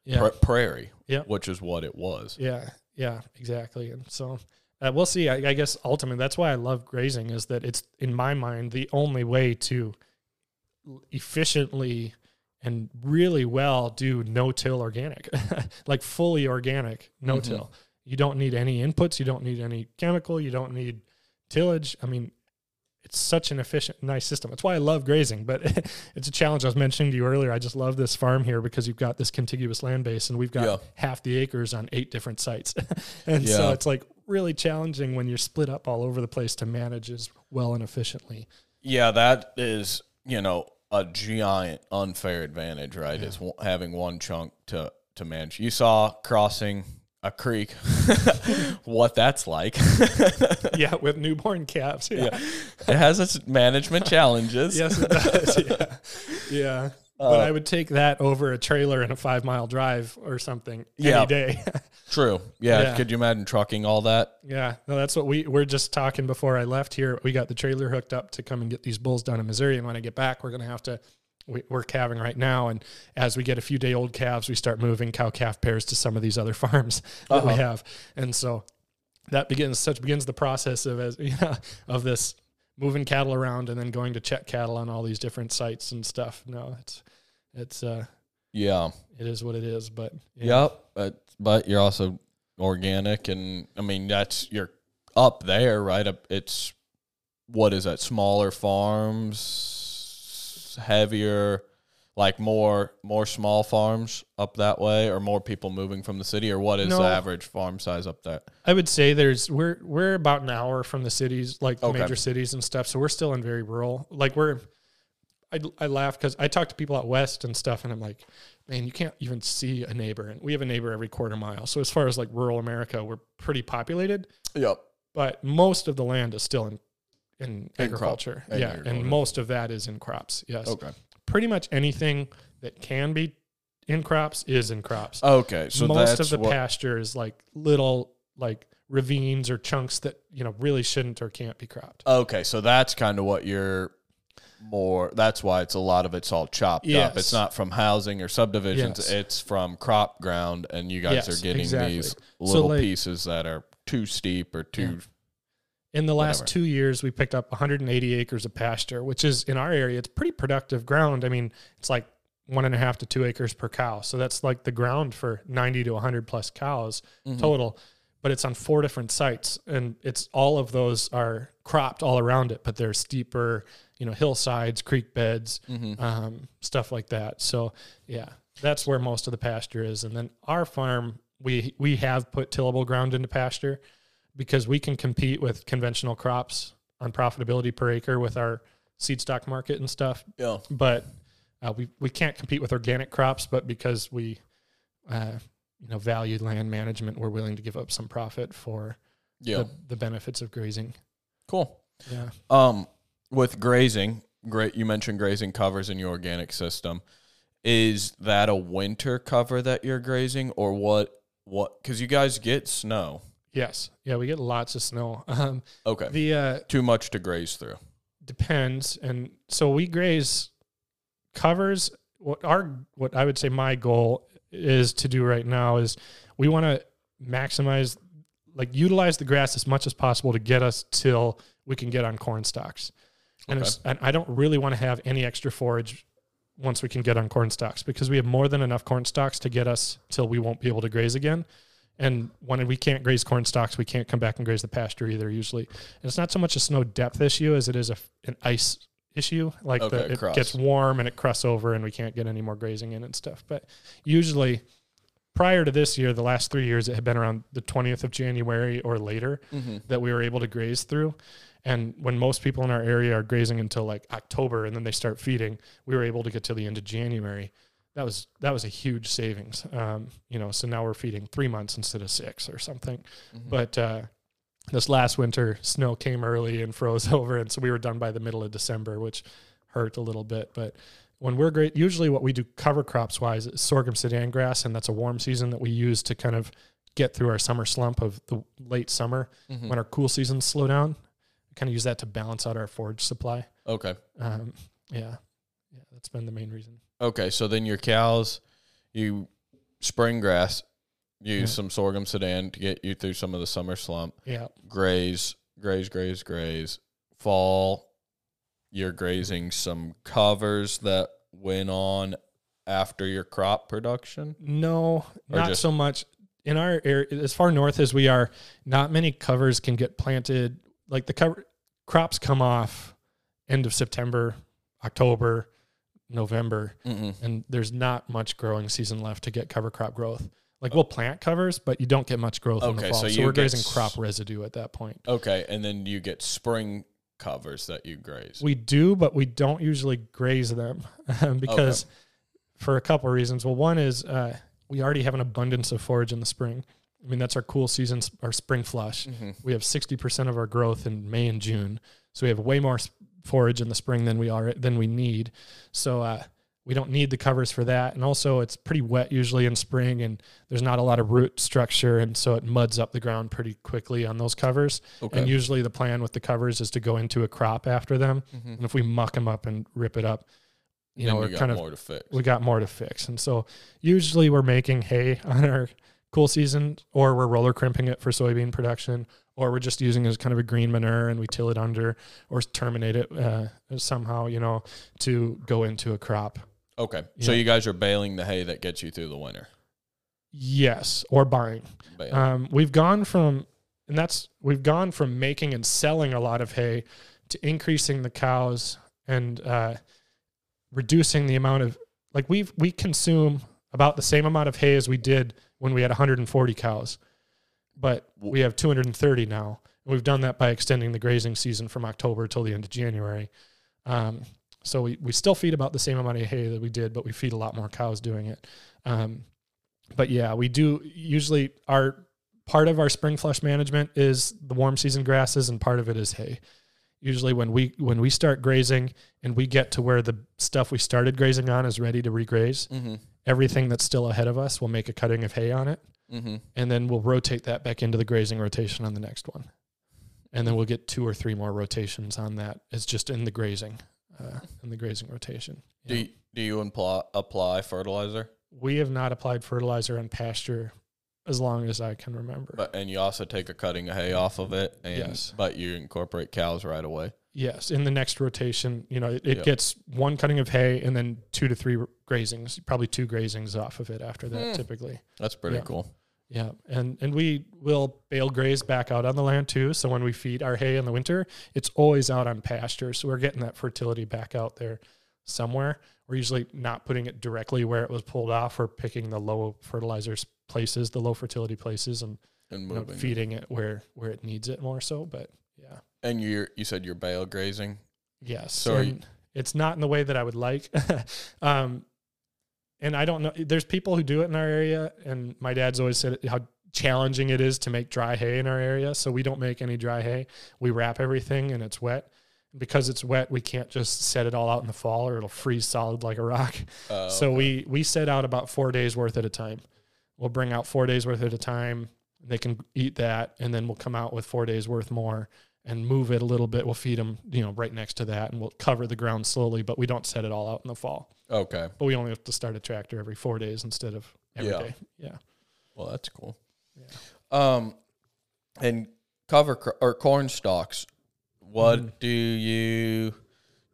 [SPEAKER 2] Yeah,
[SPEAKER 1] pra- prairie,
[SPEAKER 2] Yeah.
[SPEAKER 1] which is what it was.
[SPEAKER 2] yeah, yeah, exactly. And so uh, we'll see. I, I guess ultimately that's why I love grazing is that it's in my mind the only way to efficiently and really well do no-till organic, like fully organic no-till. You don't need any inputs. You don't need any chemical. You don't need tillage. I mean, it's such an efficient, nice system. That's why I love grazing, but it's a challenge. I was mentioning to you earlier. I just love this farm here because you've got this contiguous land base, and we've got
[SPEAKER 1] Yeah.
[SPEAKER 2] half the acres on eight different sites, and so it's like really challenging when you're split up all over the place to manage as well and efficiently.
[SPEAKER 1] Yeah, that is you know a giant unfair advantage, right?
[SPEAKER 2] Yeah.
[SPEAKER 1] Is w- having one chunk to to manage. You saw crossing a creek, what that's like.
[SPEAKER 2] yeah, with newborn calves. Yeah,
[SPEAKER 1] Yeah. it has its management challenges.
[SPEAKER 2] yes, it does. Yeah, yeah.
[SPEAKER 1] Uh,
[SPEAKER 2] but I would take that over a trailer and a five mile drive or something
[SPEAKER 1] Yeah.
[SPEAKER 2] any day.
[SPEAKER 1] True. Yeah.
[SPEAKER 2] Yeah.
[SPEAKER 1] Could you imagine trucking all that?
[SPEAKER 2] Yeah, no, that's what we we're just talking before I left here. We got the trailer hooked up to come and get these bulls down in Missouri, and when I get back, we're gonna have to. We, we're calving right now, and as we get a few day old calves, we start moving cow calf pairs to some of these other farms that we
[SPEAKER 1] Uh-huh.
[SPEAKER 2] have, and so that begins such begins the process of as you know, of this moving cattle around and then going to check cattle on all these different sites and stuff. No, it's it's uh
[SPEAKER 1] Yeah.
[SPEAKER 2] it is what it is, but yeah.
[SPEAKER 1] Yep. But but you're also organic, and I mean that's you're up there, right? Up. It's what is that? Smaller farms, heavier, like more more small farms up that way, or more people moving from the city, or what is
[SPEAKER 2] No.
[SPEAKER 1] the average farm size up there?
[SPEAKER 2] I would say there's we're we're about an hour from the cities, like the
[SPEAKER 1] Okay.
[SPEAKER 2] major cities and stuff. So we're still in very rural. Like we're, I I laugh because I talk to people out west and stuff, and I'm like, man, you can't even see a neighbor, and we have a neighbor every quarter mile. So as far as like rural America, we're pretty populated,
[SPEAKER 1] Yep.
[SPEAKER 2] but most of the land is still in in
[SPEAKER 1] crop-
[SPEAKER 2] agriculture.
[SPEAKER 1] in
[SPEAKER 2] yeah,
[SPEAKER 1] agriculture.
[SPEAKER 2] and most of that is in crops. Yes,
[SPEAKER 1] Okay.
[SPEAKER 2] pretty much anything that can be in crops is in crops
[SPEAKER 1] Okay. So
[SPEAKER 2] most of the
[SPEAKER 1] what,
[SPEAKER 2] pasture is like little like ravines or chunks that you know really shouldn't or can't be cropped.
[SPEAKER 1] Okay, so that's kind of what you're more. That's why it's a lot of it's all chopped
[SPEAKER 2] Yes.
[SPEAKER 1] up. It's not from housing or subdivisions.
[SPEAKER 2] Yes.
[SPEAKER 1] It's from crop ground, and you guys
[SPEAKER 2] Yes,
[SPEAKER 1] are getting
[SPEAKER 2] exactly.
[SPEAKER 1] these
[SPEAKER 2] So,
[SPEAKER 1] little
[SPEAKER 2] like-
[SPEAKER 1] pieces that are too steep or too.
[SPEAKER 2] In the last
[SPEAKER 1] Whatever.
[SPEAKER 2] two years, we picked up 180 acres of pasture, which is in our area. It's pretty productive ground. I mean, it's like one and a half to two acres per cow. So that's like the ground for 90 to 100 plus cows
[SPEAKER 1] Mhm.
[SPEAKER 2] total. But it's on four different sites, and it's all of those are cropped all around it. But they're steeper, you know, hillsides, creek beds,
[SPEAKER 1] Mhm.
[SPEAKER 2] um, stuff like that. So yeah, that's where most of the pasture is. And then our farm, we we have put tillable ground into pasture because we can compete with conventional crops on profitability per acre with our seed stock market and stuff.
[SPEAKER 1] Yeah.
[SPEAKER 2] But uh, we we can't compete with organic crops. But because we uh, you know value land management, we're willing to give up some profit for
[SPEAKER 1] Yeah.
[SPEAKER 2] the, the benefits of grazing.
[SPEAKER 1] Cool.
[SPEAKER 2] Yeah.
[SPEAKER 1] Um, with grazing, great. You mentioned grazing covers in your organic system. Is that a winter cover that you're grazing, or what? What? Because you guys get snow.
[SPEAKER 2] Yes. Yeah. We get lots of snow. Um,
[SPEAKER 1] Okay.
[SPEAKER 2] the uh,
[SPEAKER 1] Too much to graze through.
[SPEAKER 2] depends and so we graze covers what our what i would say my goal is to do right now is we want to maximize like utilize the grass as much as possible to get us till we can get on corn stalks and,
[SPEAKER 1] Okay.
[SPEAKER 2] and i don't really want to have any extra forage once we can get on corn stalks because we have more than enough corn stalks to get us till we won't be able to graze again and when we can't graze corn stalks, we can't come back and graze the pasture either. Usually, and it's not so much a snow depth issue as it is a, an ice issue. Like
[SPEAKER 1] Okay,
[SPEAKER 2] the, it
[SPEAKER 1] crust.
[SPEAKER 2] gets warm and it crusts over, and we can't get any more grazing in and stuff. But usually, prior to this year, the last three years, it had been around the twentieth of January or later
[SPEAKER 1] Mm-hmm.
[SPEAKER 2] that we were able to graze through. And when most people in our area are grazing until like October and then they start feeding, we were able to get to the end of January. That was that was a huge savings. Um, you know, so now we're feeding three months instead of six or something.
[SPEAKER 1] Mm-hmm.
[SPEAKER 2] But uh, this last winter, snow came early and froze over, and so we were done by the middle of December, which hurt a little bit. But when we're great, usually what we do cover crops wise is sorghum sudan grass, and that's a warm season that we use to kind of get through our summer slump of the late summer
[SPEAKER 1] Mhm.
[SPEAKER 2] when our cool seasons slow down. We kind of use that to balance out our forage supply.
[SPEAKER 1] Okay.
[SPEAKER 2] Um, yeah, yeah, that's been the main reason.
[SPEAKER 1] Okay. So then your cows, you spring grass, use
[SPEAKER 2] Yeah.
[SPEAKER 1] some sorghum sudan to get you through some of the summer slump.
[SPEAKER 2] Yeah,
[SPEAKER 1] Graze, graze, graze, graze. Fall, you're grazing some covers that went on after your crop production.
[SPEAKER 2] no,
[SPEAKER 1] Or
[SPEAKER 2] not so much. In our area, as far north as we are, not many covers can get planted. Like the cover crops come off end of September, October, November.
[SPEAKER 1] Mm-mm.
[SPEAKER 2] and there's not much growing season left to get cover crop growth. Like we'll plant covers, but you don't get much growth in the
[SPEAKER 1] Okay,
[SPEAKER 2] fall.
[SPEAKER 1] so
[SPEAKER 2] So,
[SPEAKER 1] you
[SPEAKER 2] we're
[SPEAKER 1] get
[SPEAKER 2] grazing
[SPEAKER 1] s-
[SPEAKER 2] crop residue at that point.
[SPEAKER 1] Okay, and then you get spring covers that you graze.
[SPEAKER 2] We do, but we don't usually graze them um, because for a couple of reasons. Well, one is uh, we already have an abundance of forage in the spring. I mean, that's our cool season, our spring flush.
[SPEAKER 1] Mhm.
[SPEAKER 2] We have 60% of our growth in May and June. So we have way more s- forage in the spring than we are than we need. So uh, we don't need the covers for that. And also it's pretty wet usually in spring and there's not a lot of root structure and so it muds up the ground pretty quickly on those covers.
[SPEAKER 1] Okay.
[SPEAKER 2] And usually the plan with the covers is to go into a crop after them.
[SPEAKER 1] Mhm.
[SPEAKER 2] And if we muck them up and rip it up, you
[SPEAKER 1] Then
[SPEAKER 2] know, we're kind of
[SPEAKER 1] more to fix.
[SPEAKER 2] we got more to fix. And so usually we're making hay on our cool season or we're roller crimping it for soybean production or we're just using it as kind of a green manure and we till it under or terminate it uh, somehow, you know, to go into a crop.
[SPEAKER 1] Okay, so you guys are baling the hay that gets you through the winter.
[SPEAKER 2] Yes, or buying. Um, we've gone from, and that's we've gone from making and selling a lot of hay to increasing the cows and uh, reducing the amount of like we we consume about the same amount of hay as we did when we had 140 cows, but we have 230 now. We've done that by extending the grazing season from October till the end of January. Um, so we, we still feed about the same amount of hay that we did, but we feed a lot more cows doing it. Um, but yeah, we do usually our part of our spring flush management is the warm season grasses and part of it is hay. Usually when we when we start grazing and we get to where the stuff we started grazing on is ready to regraze,
[SPEAKER 1] mm-hmm.
[SPEAKER 2] everything that's still ahead of us will make a cutting of hay on it
[SPEAKER 1] Mm-hmm.
[SPEAKER 2] and then we'll rotate that back into the grazing rotation on the next one. And then we'll get two or three more rotations on that. It's just in the grazing, uh, in the grazing rotation.
[SPEAKER 1] Do
[SPEAKER 2] Yeah.
[SPEAKER 1] you, do you apply, apply fertilizer?
[SPEAKER 2] we have not applied fertilizer on pasture as long as I can remember.
[SPEAKER 1] But and you also take a cutting of hay off of it, and
[SPEAKER 2] Yes.
[SPEAKER 1] but you incorporate cows right away.
[SPEAKER 2] Yes, in the next rotation, you know, it, it
[SPEAKER 1] Yeah.
[SPEAKER 2] gets one cutting of hay and then two to three grazings, probably two grazings off of it after that,
[SPEAKER 1] Hmm.
[SPEAKER 2] typically.
[SPEAKER 1] That's pretty
[SPEAKER 2] Yeah.
[SPEAKER 1] cool.
[SPEAKER 2] Yeah, and and we will bale graze back out on the land too. So when we feed our hay in the winter, it's always out on pasture. So we're getting that fertility back out there somewhere. We're usually not putting it directly where it was pulled off. We're picking the low fertilizers places, the low fertility places, and
[SPEAKER 1] And
[SPEAKER 2] you know, feeding it where where it needs it more so. But yeah,
[SPEAKER 1] And you you said you're bale grazing.
[SPEAKER 2] yes.
[SPEAKER 1] So you-
[SPEAKER 2] it's not in the way that I would like. um, and I don't know. There's people who do it in our area, and my dad's always said how challenging it is to make dry hay in our area. So we don't make any dry hay. We wrap everything, and it's wet. Because it's wet, we can't just set it all out in the fall, or it'll freeze solid like a rock.
[SPEAKER 1] Uh,
[SPEAKER 2] So we we set out about four days worth at a time. We'll bring out four days worth at a time. They can eat that, and then we'll come out with four days worth more and move it a little bit. We'll feed them, you know, right next to that, and we'll cover the ground slowly. But we don't set it all out in the fall.
[SPEAKER 1] okay.
[SPEAKER 2] But we only have to start a tractor every four days instead of every day.
[SPEAKER 1] Yeah.
[SPEAKER 2] yeah.
[SPEAKER 1] Well, that's cool.
[SPEAKER 2] Yeah.
[SPEAKER 1] Um, and cover cr- or corn stalks. What
[SPEAKER 2] Mhm.
[SPEAKER 1] do you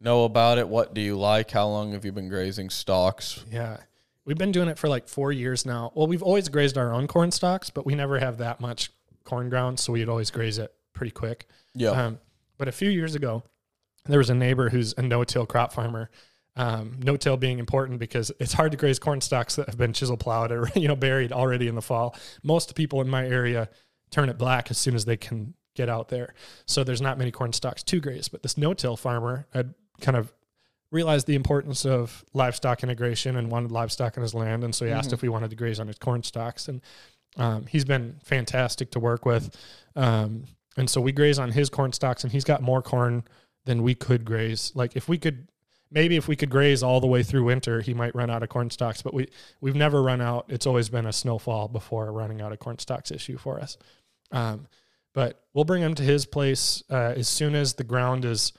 [SPEAKER 1] know about it? What do you like? How long have you been grazing stalks?
[SPEAKER 2] Yeah. We've been doing it for like four years now. Well, we've always grazed our own corn stalks, but we never have that much corn ground, so we'd always graze it pretty quick.
[SPEAKER 1] Yeah.
[SPEAKER 2] Um, but a few years ago, there was a neighbor who's a no-till crop farmer. Um, no-till being important because it's hard to graze corn stalks that have been chisel plowed or you know buried already in the fall. Most people in my area turn it black as soon as they can get out there. So there's not many corn stalks to graze. But this no-till farmer had kind of realized the importance of livestock integration and wanted livestock on his land, and so he asked
[SPEAKER 1] Mhm.
[SPEAKER 2] if we wanted to graze on his corn stalks. And um, he's been fantastic to work with. Um, and so we graze on his corn stalks, and he's got more corn than we could graze. Like if we could maybe if we could graze all the way through winter, he might run out of corn stalks. But we we've never run out. It's always been a snowfall before running out of corn stalks issue for us. Um, but we'll bring him to his place uh, as soon as the ground is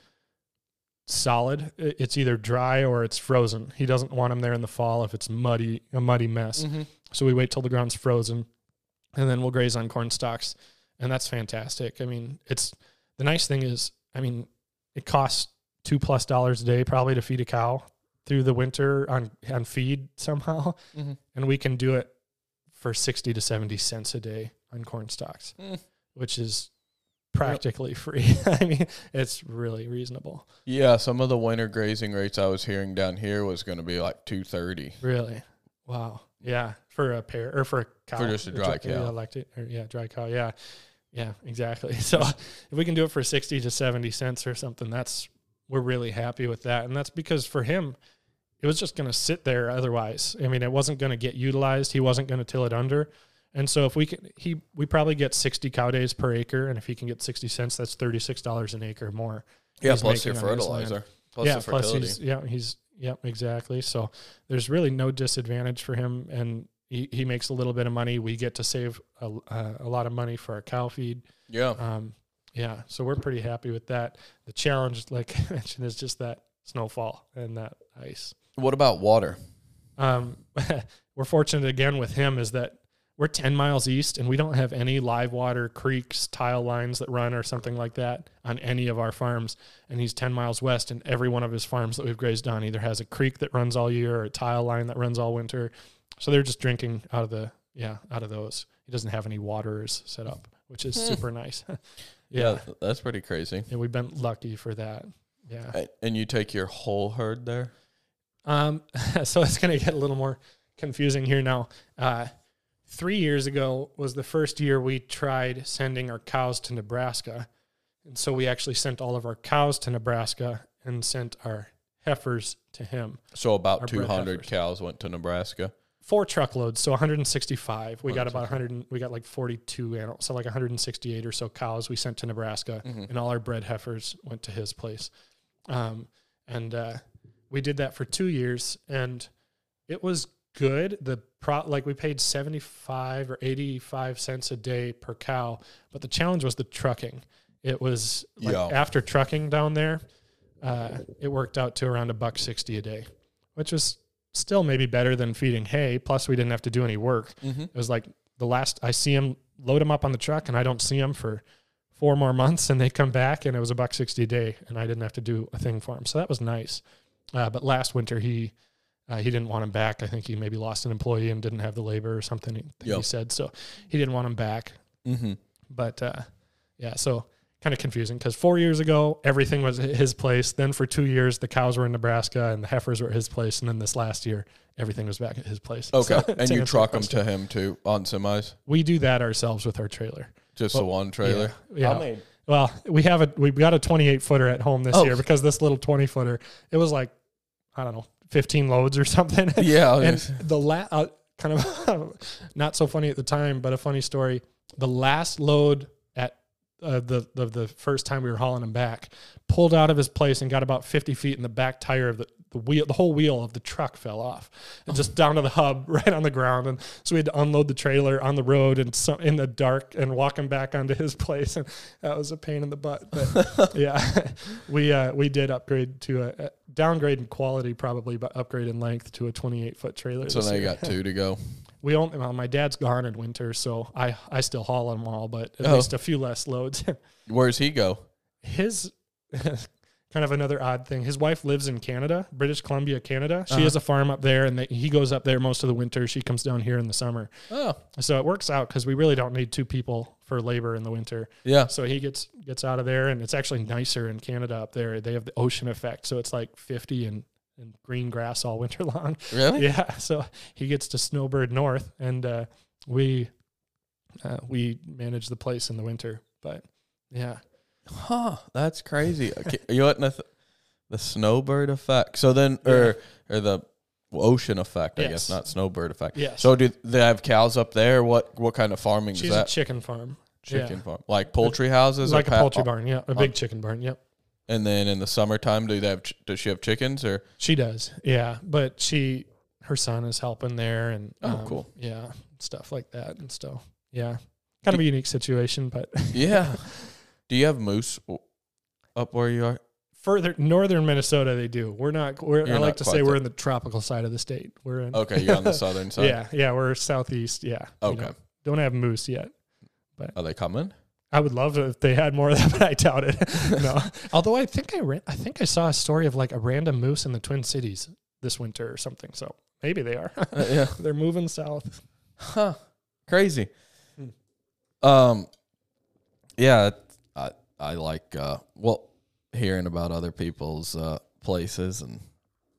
[SPEAKER 2] solid. It's either dry or it's frozen. He doesn't want him there in the fall if it's muddy, a muddy mess. So we wait till the ground's frozen, and then we'll graze on corn stalks, and that's fantastic. I mean, it's the nice thing is, I mean, it costs two plus dollars a day probably to feed a cow through the winter on on feed somehow,
[SPEAKER 1] Mhm.
[SPEAKER 2] and we can do it for sixty to seventy cents a day on corn stalks,
[SPEAKER 1] Mm.
[SPEAKER 2] which is practically free. I mean, it's really reasonable.
[SPEAKER 1] Yeah, some of the winter grazing rates I was hearing down here was going to be like two thirty.
[SPEAKER 2] Really, wow, yeah, for a pair or for a cow,
[SPEAKER 1] For just a dry
[SPEAKER 2] yeah,
[SPEAKER 1] cow.
[SPEAKER 2] lactate, or yeah, dry cow, yeah, yeah, exactly. So if we can do it for sixty to seventy cents or something, that's we're really happy with that, and that's because for him, it was just going to sit there otherwise. I mean, it wasn't going to get utilized. He wasn't going to till it under. And so if we can, he we probably get sixty cow days per acre, and if he can get sixty cents, that's thirty six dollars an acre more.
[SPEAKER 1] Yeah, plus your
[SPEAKER 2] making on his land.
[SPEAKER 1] fertilizer, plus
[SPEAKER 2] yeah, plus he's yeah he's yeah exactly. So there's really no disadvantage for him, and he, he makes a little bit of money. We get to save a, uh, a lot of money for our cow feed.
[SPEAKER 1] yeah,
[SPEAKER 2] Um, yeah, so we're pretty happy with that. The challenge, like I mentioned, is just that snowfall and that ice.
[SPEAKER 1] what about water?
[SPEAKER 2] Um, we're fortunate again with him is that we're 10 miles east and we don't have any live water creeks, tile lines that run or something like that on any of our farms. And he's 10 miles west, and every one of his farms that we've grazed on either has a creek that runs all year or a tile line that runs all winter. So they're just drinking out of the, yeah, out of those. He doesn't have any waters set up, which is super nice. yeah.
[SPEAKER 1] Yeah, that's pretty crazy.
[SPEAKER 2] And we've been lucky for that. Yeah.
[SPEAKER 1] A- And you take your whole herd there?
[SPEAKER 2] Um, so it's going to get a little more confusing here now. Uh, three years ago was the first year we tried sending our cows to Nebraska. And so we actually sent all of our cows to Nebraska and sent our heifers to him.
[SPEAKER 1] So about 200
[SPEAKER 2] heifers.
[SPEAKER 1] cows went to Nebraska.
[SPEAKER 2] Four truckloads, so 165. We got about 100. We got like 42 animals, so like 168 or so cows we sent to Nebraska,
[SPEAKER 1] Mhm.
[SPEAKER 2] and all our bred heifers went to his place. Um, and uh, we did that for two years, and it was good. The pro like we paid 75 or 85 cents a day per cow, but the challenge was the trucking. It was like
[SPEAKER 1] Yeah.
[SPEAKER 2] after trucking down there, uh, it worked out to around a buck 60 a day, which was still maybe better than feeding hay. Plus, we didn't have to do any work.
[SPEAKER 1] Mm-hmm.
[SPEAKER 2] It was like the last I see him load him up on the truck, and I don't see him for four more months, and they come back, and it was a buck sixty a day, and I didn't have to do a thing for him. So that was nice. Uh, but last winter, he uh, he didn't want him back. I think he maybe lost an employee and didn't have the labor or something. Think
[SPEAKER 1] Yep.
[SPEAKER 2] He said so. He didn't want him back.
[SPEAKER 1] Mm-hmm.
[SPEAKER 2] But uh, yeah, so kind of confusing because four years ago everything was at his place. Then for two years the cows were in Nebraska and the heifers were at his place, and then this last year everything was back at his place.
[SPEAKER 1] Okay.
[SPEAKER 2] So,
[SPEAKER 1] and you truck them to him too on semis?
[SPEAKER 2] We do that ourselves with our trailer.
[SPEAKER 1] Just
[SPEAKER 2] Well,
[SPEAKER 1] the one trailer?
[SPEAKER 2] Yeah. yeah. Well, we have a we've got a 28 footer at home this
[SPEAKER 1] Oh.
[SPEAKER 2] year because this little 20 footer it was like I don't know 15 loads or something.
[SPEAKER 1] Yeah.
[SPEAKER 2] and the la- uh, kind of not so funny at the time, but a funny story. The last load at uh, the, the the first time we were hauling him back, pulled out of his place and got about 50 feet, and the back tire of the the wheel, the whole wheel of the truck fell off, and just down to the hub, right on the ground. And so we had to unload the trailer on the road and so, in the dark and walk him back onto his place, and that was a pain in the butt. But yeah, we uh, we did upgrade to a, a downgrade in quality probably, but upgrade in length to a 28 foot trailer.
[SPEAKER 1] so now you got two to go.
[SPEAKER 2] We only well, my dad's gone in winter, so I I still haul them all, but at
[SPEAKER 1] Oh.
[SPEAKER 2] least a few less loads.
[SPEAKER 1] Where's he go?
[SPEAKER 2] His kind of another odd thing. His wife lives in Canada, British Columbia, Canada. She
[SPEAKER 1] Uh-huh.
[SPEAKER 2] has a farm up there, and they, he goes up there most of the winter. She comes down here in the summer,
[SPEAKER 1] Oh,
[SPEAKER 2] so it works out because we really don't need two people for labor in the winter.
[SPEAKER 1] yeah.
[SPEAKER 2] So he gets gets out of there, and it's actually nicer in Canada up there. They have the ocean effect, so it's like fifty and and green grass all winter long.
[SPEAKER 1] Really?
[SPEAKER 2] Yeah, so he gets to Snowbird North, and uh, we uh, we manage the place in the winter. But yeah,
[SPEAKER 1] Huh. That's crazy. Okay, you letting the, the snowbird effect? So then, or or the ocean effect, I
[SPEAKER 2] Yes.
[SPEAKER 1] guess, not snowbird effect.
[SPEAKER 2] yes.
[SPEAKER 1] So do they have cows up there? What what kind of farming
[SPEAKER 2] she's
[SPEAKER 1] is
[SPEAKER 2] a
[SPEAKER 1] that?
[SPEAKER 2] chicken farm,
[SPEAKER 1] chicken
[SPEAKER 2] yeah.
[SPEAKER 1] farm, like poultry houses,
[SPEAKER 2] like
[SPEAKER 1] or
[SPEAKER 2] a
[SPEAKER 1] pa-
[SPEAKER 2] poultry barn. Yeah, a
[SPEAKER 1] uh,
[SPEAKER 2] big chicken barn. Yep.
[SPEAKER 1] And then in the summertime, do they have? ch- Does she have chickens or?
[SPEAKER 2] She does, yeah. But she, her son is helping there, and
[SPEAKER 1] Oh,
[SPEAKER 2] um,
[SPEAKER 1] cool.
[SPEAKER 2] yeah, stuff like that, and so yeah, kind of a unique situation. But
[SPEAKER 1] Yeah. do you have moose w- up where you are?
[SPEAKER 2] further northern Minnesota, they do. We're not. We're, I like
[SPEAKER 1] not
[SPEAKER 2] to
[SPEAKER 1] quite
[SPEAKER 2] say we're
[SPEAKER 1] there.
[SPEAKER 2] in the tropical side of the state. We're in.
[SPEAKER 1] Okay, you're on the southern side.
[SPEAKER 2] yeah, yeah, we're southeast. Yeah.
[SPEAKER 1] Okay.
[SPEAKER 2] know, don't have moose yet.
[SPEAKER 1] Are they coming?
[SPEAKER 2] I would love if they had more of that, but I doubt it. no. Although I think I ran, I think I saw a story of like a random moose in the Twin Cities this winter or something. So maybe they are.
[SPEAKER 1] Uh, yeah.
[SPEAKER 2] They're moving south.
[SPEAKER 1] Huh. Crazy.
[SPEAKER 2] Hmm.
[SPEAKER 1] Um yeah, I I like uh well hearing about other people's uh places and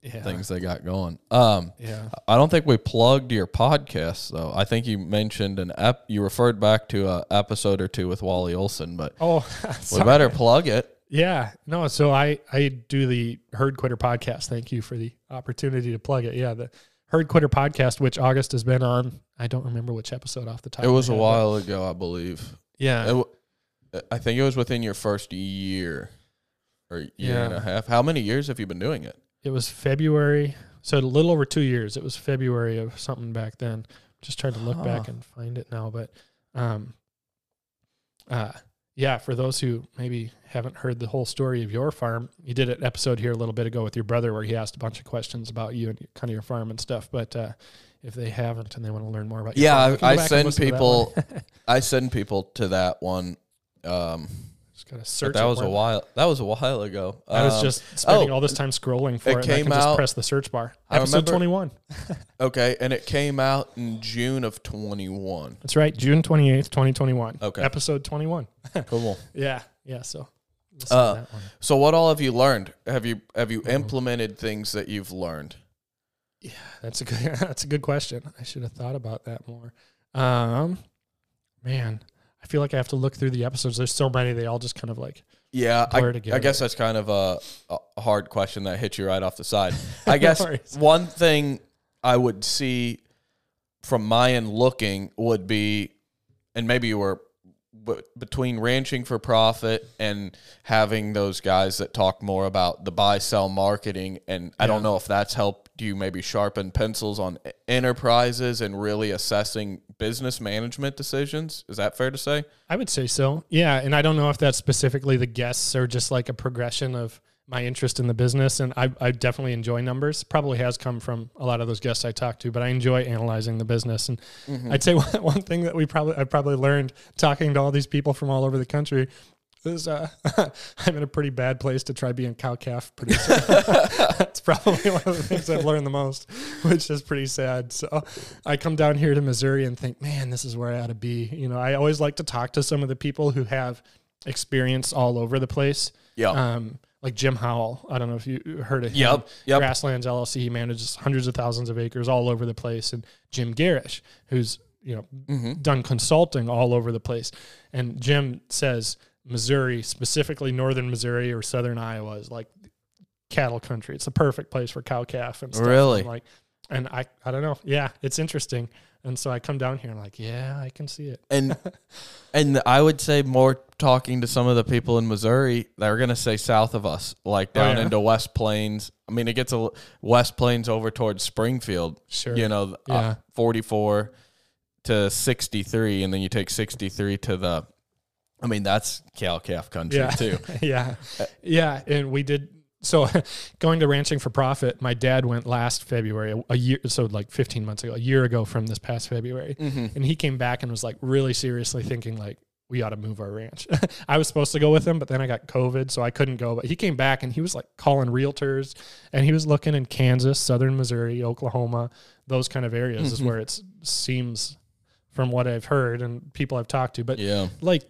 [SPEAKER 2] Yeah.
[SPEAKER 1] things they got going. Um
[SPEAKER 2] Yeah.
[SPEAKER 1] I don't think we plugged your podcast though. I think you mentioned an ep you referred back to a episode or two with Wally Olson, but
[SPEAKER 2] Oh,
[SPEAKER 1] we better plug it.
[SPEAKER 2] Yeah. No, so I I do the Herd Quitter podcast. Thank you for the opportunity to plug it. Yeah, the Herd Quitter podcast, which August has been on. I don't remember which episode off the top.
[SPEAKER 1] It was a
[SPEAKER 2] head,
[SPEAKER 1] while ago, I believe.
[SPEAKER 2] Yeah.
[SPEAKER 1] It I think it was within your first year or year
[SPEAKER 2] Yeah.
[SPEAKER 1] and a half. How many years have you been doing it?
[SPEAKER 2] It was February, so a little over two years. It was February of something back then. Just trying to look back and find it now, but um, uh, yeah. For those who maybe haven't heard the whole story of your farm, you did an episode here a little bit ago with your brother where he asked a bunch of questions about you and kind of your farm and stuff. But uh, if they haven't and they want to learn more about, your
[SPEAKER 1] Yeah,
[SPEAKER 2] farm,
[SPEAKER 1] I-
[SPEAKER 2] they can go
[SPEAKER 1] I send
[SPEAKER 2] listen to that
[SPEAKER 1] people- I send people to that one. Um,
[SPEAKER 2] Just gotta
[SPEAKER 1] but
[SPEAKER 2] search.
[SPEAKER 1] that
[SPEAKER 2] it
[SPEAKER 1] was a while. That was a while ago.
[SPEAKER 2] I was
[SPEAKER 1] Um,
[SPEAKER 2] just spending
[SPEAKER 1] oh,
[SPEAKER 2] all this time scrolling for
[SPEAKER 1] it
[SPEAKER 2] it. and I
[SPEAKER 1] came
[SPEAKER 2] can just press the search bar.
[SPEAKER 1] I
[SPEAKER 2] Episode twenty-one.
[SPEAKER 1] okay, and it came out in June of twenty one.
[SPEAKER 2] That's right, June twenty eighth, twenty twenty one.
[SPEAKER 1] Okay.
[SPEAKER 2] episode twenty one.
[SPEAKER 1] Cool.
[SPEAKER 2] Yeah, yeah. So,
[SPEAKER 1] Uh. So, what all have you learned? Have you have you
[SPEAKER 2] Mhm.
[SPEAKER 1] implemented things that you've learned?
[SPEAKER 2] Yeah, that's a good. That's a good question. I should have thought about that more. Um, man, I feel like I have to look through the episodes. There's so many; they all just kind of like
[SPEAKER 1] Yeah, I, I guess that's kind of a, a hard question that hits you right off the side. I guess one thing I would see from my end looking would be, and maybe you were b- between ranching for profit and having those guys that talk more about the buy sell marketing. And I don't know if that's helped you maybe sharpen pencils on enterprises and really assessing business management decisions. Is that fair to say?
[SPEAKER 2] I would say so. Yeah, and I don't know if that's specifically the guests or just like a progression of my interest in the business. And I, I definitely enjoy numbers. Probably has come from a lot of those guests I talked to, but I enjoy analyzing the business. And I'd say one, one thing that we probably I probably learned talking to all these people from all over the country is uh, I'm in a pretty bad place to try being cow calf producer. That's probably one of the things I've learned the most, which is pretty sad. So I come down here to Missouri and think, man, this is where I ought to be. You know, I always like to talk to some of the people who have experience all over the place.
[SPEAKER 1] Yeah.
[SPEAKER 2] Um, like Jim Howell. I don't know if you heard of him.
[SPEAKER 1] Yep, yep.
[SPEAKER 2] Grasslands LLC. He manages hundreds of thousands of acres all over the place. And Jim Gerrish, who's you know
[SPEAKER 1] mm-hmm.
[SPEAKER 2] done consulting all over the place. And Jim says Missouri, specifically northern Missouri or southern Iowa, is like cattle country. It's the perfect place for cow calf and stuff.
[SPEAKER 1] Really?
[SPEAKER 2] I'm like, and I, I don't know. Yeah, it's interesting. And so I come down here and like, yeah, I can see it.
[SPEAKER 1] and and I would say more talking to some of the people in Missouri that are going to say south of us, like
[SPEAKER 2] Oh,
[SPEAKER 1] down
[SPEAKER 2] yeah?
[SPEAKER 1] into West Plains. I mean, it gets a West Plains over towards Springfield.
[SPEAKER 2] Sure.
[SPEAKER 1] You know,
[SPEAKER 2] Yeah.
[SPEAKER 1] uh, forty four to sixty three, and then you take sixty three to the. I mean, that's cow calf country
[SPEAKER 2] Yeah.
[SPEAKER 1] too.
[SPEAKER 2] yeah. Yeah. And we did. So going to ranching for profit, my dad went last February, a, year, so like 15 months ago, a year ago from this past February.
[SPEAKER 1] Mm-hmm.
[SPEAKER 2] And he came back and was like really seriously thinking like, we ought to move our ranch. I was supposed to go with him, but then I got COVID, so I couldn't go. But he came back and he was like calling realtors and he was looking in Kansas, southern Missouri, Oklahoma, those kind of areas is
[SPEAKER 1] Mhm.
[SPEAKER 2] where it seems from what I've heard and people I've talked to. But
[SPEAKER 1] Yeah,
[SPEAKER 2] like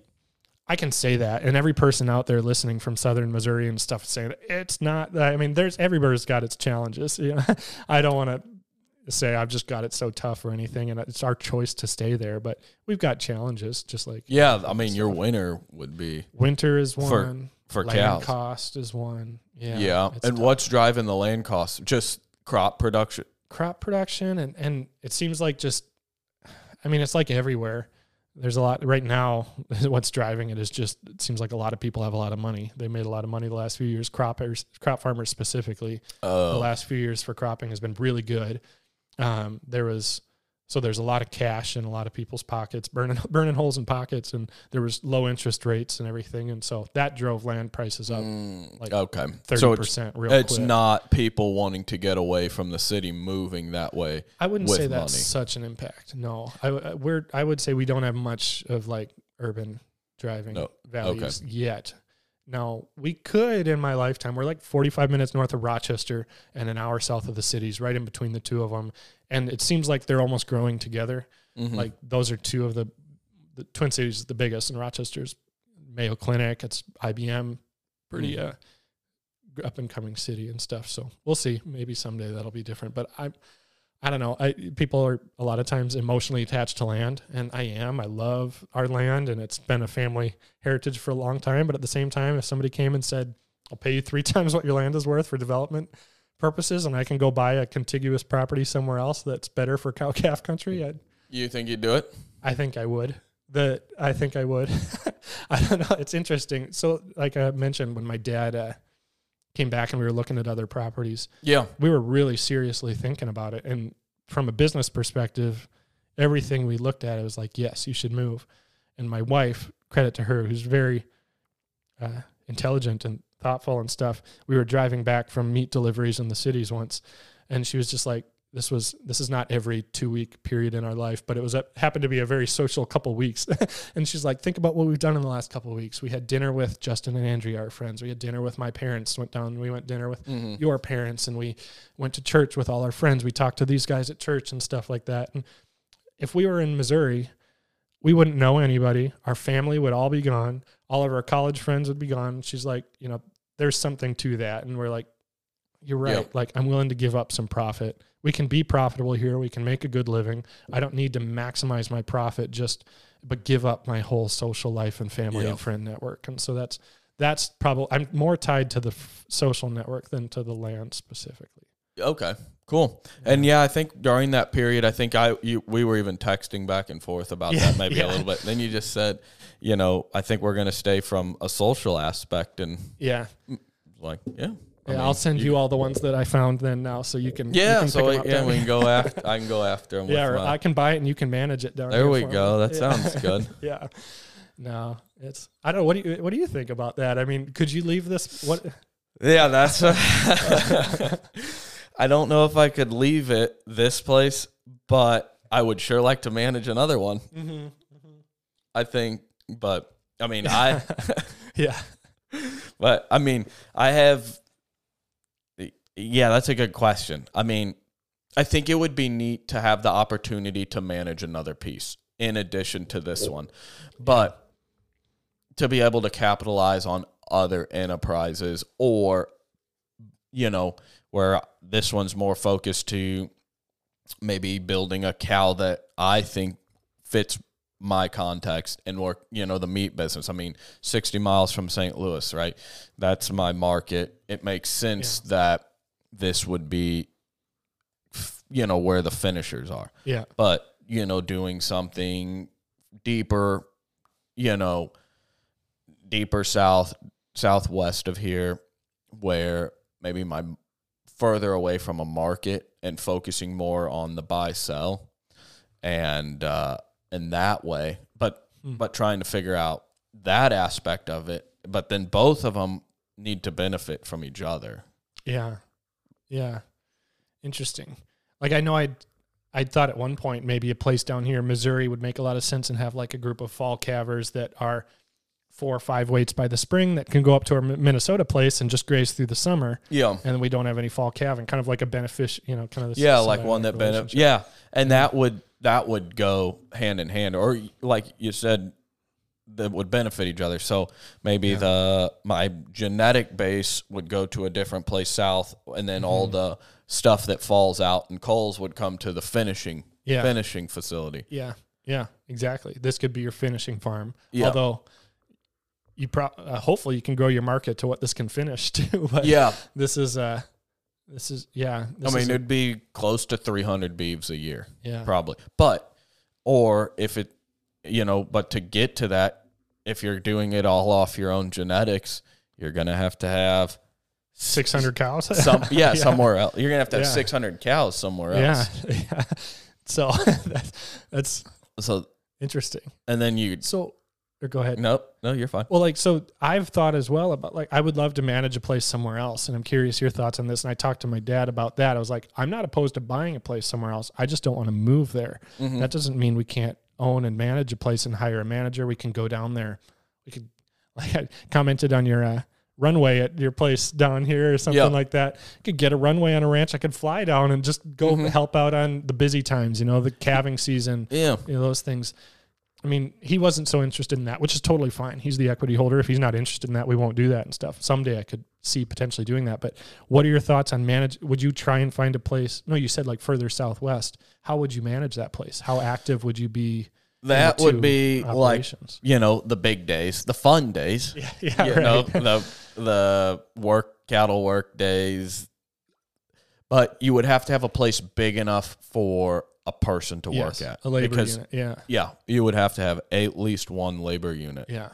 [SPEAKER 2] I can say that, and every person out there listening from Southern Missouri and stuff is saying it's not. I mean, there's everybody's got its challenges. You know, I don't want to say I've just got it so tough or anything, and it's our choice to stay there. But we've got challenges, just like
[SPEAKER 1] yeah. I mean, your winter would be
[SPEAKER 2] winter is one,
[SPEAKER 1] for
[SPEAKER 2] land
[SPEAKER 1] cows.
[SPEAKER 2] cost is one. Yeah,
[SPEAKER 1] Yeah, and
[SPEAKER 2] tough.
[SPEAKER 1] what's driving the land cost? Just crop production.
[SPEAKER 2] crop production and and it seems like just I mean it's like everywhere there's a lot right now. What's driving it is just it seems like a lot of people have a lot of money. They made a lot of money the last few years. Croppers, crop farmers specifically, the
[SPEAKER 1] Oh,
[SPEAKER 2] last few years for cropping has been really good. Um, there was so there's a lot of cash in a lot of people's pockets, burning burning holes in pockets, and there was low interest rates and everything, and so that drove land prices up
[SPEAKER 1] mm,
[SPEAKER 2] like
[SPEAKER 1] okay.
[SPEAKER 2] thirty
[SPEAKER 1] So it's
[SPEAKER 2] percent. Real
[SPEAKER 1] it's
[SPEAKER 2] quick.
[SPEAKER 1] not people wanting to get away from the city moving that way.
[SPEAKER 2] I wouldn't say that's
[SPEAKER 1] money.
[SPEAKER 2] such an impact. No, I we're I would say we don't have much of like urban driving
[SPEAKER 1] No,
[SPEAKER 2] values yet. Now we could in my lifetime. We're like 45 minutes north of Rochester and an hour south of the cities, right in between the two of them, and it seems like they're almost growing together.
[SPEAKER 1] Mhm.
[SPEAKER 2] Like those are two of the the Twin Cities the biggest, and Rochester's Mayo Clinic. It's IBM, pretty uh, up and coming city and stuff. So we'll see. Maybe someday that'll be different. But I, I don't know. I people are a lot of times emotionally attached to land, and I am. I love our land, and it's been a family heritage for a long time. But at the same time, if somebody came and said, "I'll pay you three times what your land is worth for development." purposes and I can go buy a contiguous property somewhere else that's better for cow calf country, I'd,
[SPEAKER 1] you think you'd do it?
[SPEAKER 2] I think I would. The I think I would. I don't know. It's interesting. So, like I mentioned, when my dad uh, came back and we were looking at other properties,
[SPEAKER 1] Yeah.
[SPEAKER 2] we were really seriously thinking about it. And from a business perspective, everything we looked at, it was like, yes, you should move. And my wife, credit to her, who's very uh, intelligent and thoughtful and stuff. We were driving back from meat deliveries in the cities once, and she was just like, "This was this is not every two week period in our life, but it was a, happened to be a very social couple weeks." and she's like, "Think about what we've done in the last couple of weeks. We had dinner with Justin and Andrea, our friends. We had dinner with my parents. Went down. We went dinner with
[SPEAKER 1] Mm-hmm.
[SPEAKER 2] your parents, and we went to church with all our friends. We talked to these guys at church and stuff like that. And if we were in Missouri, we wouldn't know anybody. Our family would all be gone. All of our college friends would be gone. She's like, you know, there's something to that. And we're like, you're right. Like, I'm willing to give up some profit. We can be profitable here. We can make a good living. I don't need to maximize my profit just, but give up my whole social life and family and friend network. And so that's, that's probably, I'm more tied to the f- social network than to the land specifically.
[SPEAKER 1] Okay. Cool. And yeah, I think during that period, I think I you, we were even texting back and forth about
[SPEAKER 2] Yeah,
[SPEAKER 1] that maybe
[SPEAKER 2] yeah.
[SPEAKER 1] a little bit. Then you just said, you know, I think we're going to stay from a social aspect and
[SPEAKER 2] Yeah.
[SPEAKER 1] like, yeah. I
[SPEAKER 2] Yeah,
[SPEAKER 1] mean,
[SPEAKER 2] I'll send you, all the ones that I found then now, so you can. you
[SPEAKER 1] Yeah,
[SPEAKER 2] can
[SPEAKER 1] so
[SPEAKER 2] pick 'em
[SPEAKER 1] we,
[SPEAKER 2] up
[SPEAKER 1] yeah, we can go after. I can go after them.
[SPEAKER 2] Yeah, I can buy it and you can manage it down
[SPEAKER 1] There
[SPEAKER 2] here
[SPEAKER 1] we go. That
[SPEAKER 2] Yeah.
[SPEAKER 1] sounds good.
[SPEAKER 2] yeah. No, it's I don't know. What do you what do you think about that? I mean, could you leave this? What?
[SPEAKER 1] Yeah, that's. I don't know if I could leave it this place, but I would sure like to manage another one.
[SPEAKER 2] Mm-hmm.
[SPEAKER 1] I think, but I mean, I,
[SPEAKER 2] Yeah.
[SPEAKER 1] but I mean, I have. Yeah, that's a good question. I mean, I think it would be neat to have the opportunity to manage another piece in addition to this one, but to be able to capitalize on other enterprises or, you know, where this one's more focused to maybe building a cow that I think fits my context and work, you know, the meat business. I mean, 60 miles from St. Louis, right? That's my market. It makes sense that this would be, you know, where the finishers are.
[SPEAKER 2] Yeah.
[SPEAKER 1] But, you know, doing something deeper, you know, deeper south, southwest of here, where maybe my further away from a market and focusing more on the buy sell and uh in that way but
[SPEAKER 2] Hmm.
[SPEAKER 1] but trying to figure out that aspect of it but then both of them need to benefit from each other
[SPEAKER 2] Yeah. Yeah. Interesting. Like I know I I thought at one point maybe a place down here in Missouri would make a lot of sense and have like a group of fall calvers that are four or five weights by the spring that can go up to our Minnesota place and just graze through the summer.
[SPEAKER 1] Yeah.
[SPEAKER 2] And then we don't have any fall calving kind of like a benefic you know kind of the
[SPEAKER 1] yeah like one that benefits yeah. And that would that would go hand in hand. Or like you said that would benefit each other so maybe
[SPEAKER 2] Yeah.
[SPEAKER 1] the my genetic base would go to a different place south and then all
[SPEAKER 2] Mm-hmm.
[SPEAKER 1] the stuff that falls out and coals would come to the finishing
[SPEAKER 2] Yeah.
[SPEAKER 1] finishing facility
[SPEAKER 2] Yeah, yeah, exactly. This could be your finishing farm.
[SPEAKER 1] Yeah.
[SPEAKER 2] Although you pro- uh, hopefully you can grow your market to what this can finish too. But
[SPEAKER 1] yeah
[SPEAKER 2] this is uh this is yeah.
[SPEAKER 1] i mean
[SPEAKER 2] is
[SPEAKER 1] it'd be close to 300 beeves a year
[SPEAKER 2] yeah,
[SPEAKER 1] probably but or if it you know, but to get to that, if you're doing it all off your own genetics, you're gonna have to have
[SPEAKER 2] 600 cows.
[SPEAKER 1] some yeah, somewhere else. You're gonna have to have
[SPEAKER 2] Yeah.
[SPEAKER 1] 600 cows somewhere
[SPEAKER 2] yeah.
[SPEAKER 1] else.
[SPEAKER 2] yeah. So that's, that's
[SPEAKER 1] So
[SPEAKER 2] interesting.
[SPEAKER 1] and then you
[SPEAKER 2] So, or go ahead.
[SPEAKER 1] nope, no, you're fine.
[SPEAKER 2] Well, like, so I've thought as well about like, I would love to manage a place somewhere else. And I'm curious your thoughts on this. And I talked to my dad about that. I was like, I'm not opposed to buying a place somewhere else. I just don't want to move there.
[SPEAKER 1] Mm-hmm.
[SPEAKER 2] That doesn't mean we can't own and manage a place and hire a manager. We can go down there. We could, like I commented on your, uh, runway at your place down here or something
[SPEAKER 1] Yeah.
[SPEAKER 2] like that. I Could get a runway on a ranch. I could fly down and just go
[SPEAKER 1] Mm-hmm.
[SPEAKER 2] help out on the busy times, you know, the calving season
[SPEAKER 1] Yeah.
[SPEAKER 2] you know those things i mean he wasn't so interested in that which is totally fine. He's the equity holder. If he's not interested in that we won't do that and stuff. Someday i could see potentially doing that but what are your thoughts on manage would you try and find a place no you said like further southwest how would you manage that place? How active would you be
[SPEAKER 1] That would be like you know the big days, the fun days.
[SPEAKER 2] yeah, yeah
[SPEAKER 1] you
[SPEAKER 2] right.
[SPEAKER 1] know the the work cattle work days. But you would have to have a place big enough for a person to
[SPEAKER 2] Yes,
[SPEAKER 1] work at
[SPEAKER 2] a labor
[SPEAKER 1] because
[SPEAKER 2] unit yeah
[SPEAKER 1] yeah you would have to have at least one labor unit
[SPEAKER 2] Yeah.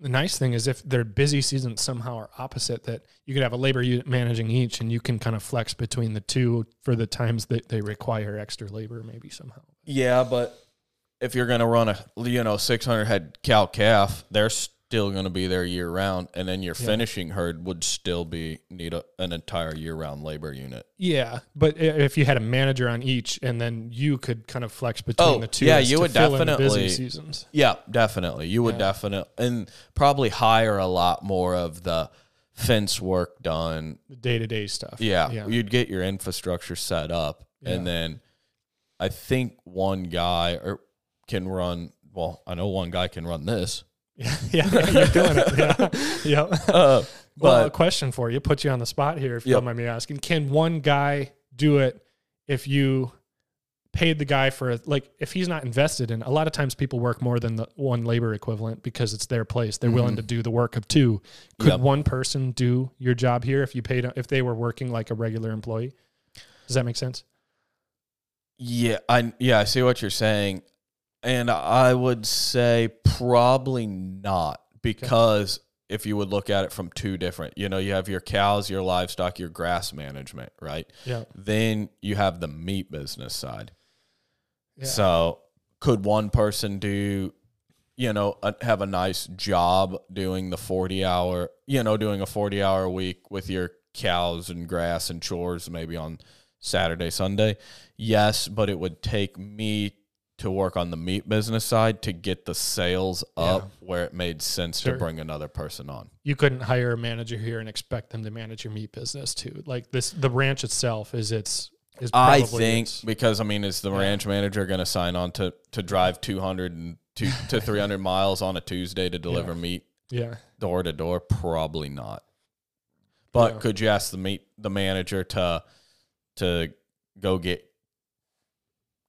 [SPEAKER 2] The nice thing is if their busy seasons somehow are opposite, that you could have a labor unit managing each, and you can kind of flex between the two for the times that they require extra labor, maybe somehow.
[SPEAKER 1] yeah but if you're going to run a you know 600 head cow calf they're still going to be there year round and then your
[SPEAKER 2] Yeah.
[SPEAKER 1] finishing herd would still be need a, an entire year round labor unit
[SPEAKER 2] Yeah, but if you had a manager on each, and then you could kind of flex between
[SPEAKER 1] Oh,
[SPEAKER 2] the two.
[SPEAKER 1] yeah, you would definitely-
[SPEAKER 2] busy seasons.
[SPEAKER 1] Yeah, definitely. You would
[SPEAKER 2] Yeah.
[SPEAKER 1] definitely and probably hire a lot more of the fence work done.
[SPEAKER 2] The day to day stuff.
[SPEAKER 1] Yeah,
[SPEAKER 2] yeah,
[SPEAKER 1] you'd get your infrastructure set up, and then I think one guy or can run. Well, I know one guy can run this,
[SPEAKER 2] yeah, yeah. You're doing it. Yeah, yeah.
[SPEAKER 1] uh,
[SPEAKER 2] Well, a question for you, put you on the spot here, if you
[SPEAKER 1] Yep.
[SPEAKER 2] don't mind me asking. Can one guy do it if you paid the guy for like if he's not invested in? A lot of times people work more than the one labor equivalent because it's their place. They're willing to do the work of two. Could
[SPEAKER 1] Mm-hmm. Yep.
[SPEAKER 2] one person do your job here if you paid if they were working like a regular employee? Does that make sense?
[SPEAKER 1] yeah, I yeah, I see what you're saying, and I would say probably not because if you would look at it from two different, you know, you have your cows, your livestock, your grass management, right?
[SPEAKER 2] Yeah.
[SPEAKER 1] Then you have the meat business side.
[SPEAKER 2] Yeah.
[SPEAKER 1] So could one person do, you know, a, have a nice job doing the 40 hour, you know, doing a 40 hour week with your cows and grass and chores maybe on Saturday, Sunday? Yes, but it would take me to work on the meat business side to get the sales up where it made sense
[SPEAKER 2] Sure.
[SPEAKER 1] to bring another person on.
[SPEAKER 2] you couldn't hire a manager here and expect them to manage your meat business too. Like this, the ranch itself is its is.
[SPEAKER 1] I think
[SPEAKER 2] its-
[SPEAKER 1] because I mean, is the
[SPEAKER 2] Yeah.
[SPEAKER 1] ranch manager going to sign on to to drive 200 and two to 300 miles on a Tuesday to deliver meat
[SPEAKER 2] yeah,
[SPEAKER 1] door to door? Probably not. But
[SPEAKER 2] Yeah.
[SPEAKER 1] could you ask the meat the manager to to go get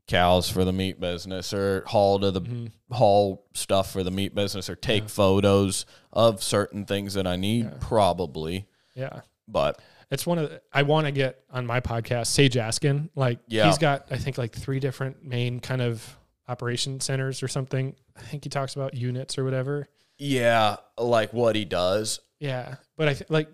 [SPEAKER 1] cows for the meat business or haul to the
[SPEAKER 2] Mhm.
[SPEAKER 1] haul stuff for the meat business or take
[SPEAKER 2] Yeah.
[SPEAKER 1] photos of certain things that I need?
[SPEAKER 2] Yeah.
[SPEAKER 1] Probably,
[SPEAKER 2] yeah.
[SPEAKER 1] but
[SPEAKER 2] It's one of the, I want to get on my podcast Sage Askin. Like
[SPEAKER 1] Yeah.
[SPEAKER 2] he's got I think like three different main kind of operation centers or something. I think he talks about units or whatever.
[SPEAKER 1] yeah, like what he does.
[SPEAKER 2] Yeah, but I th- like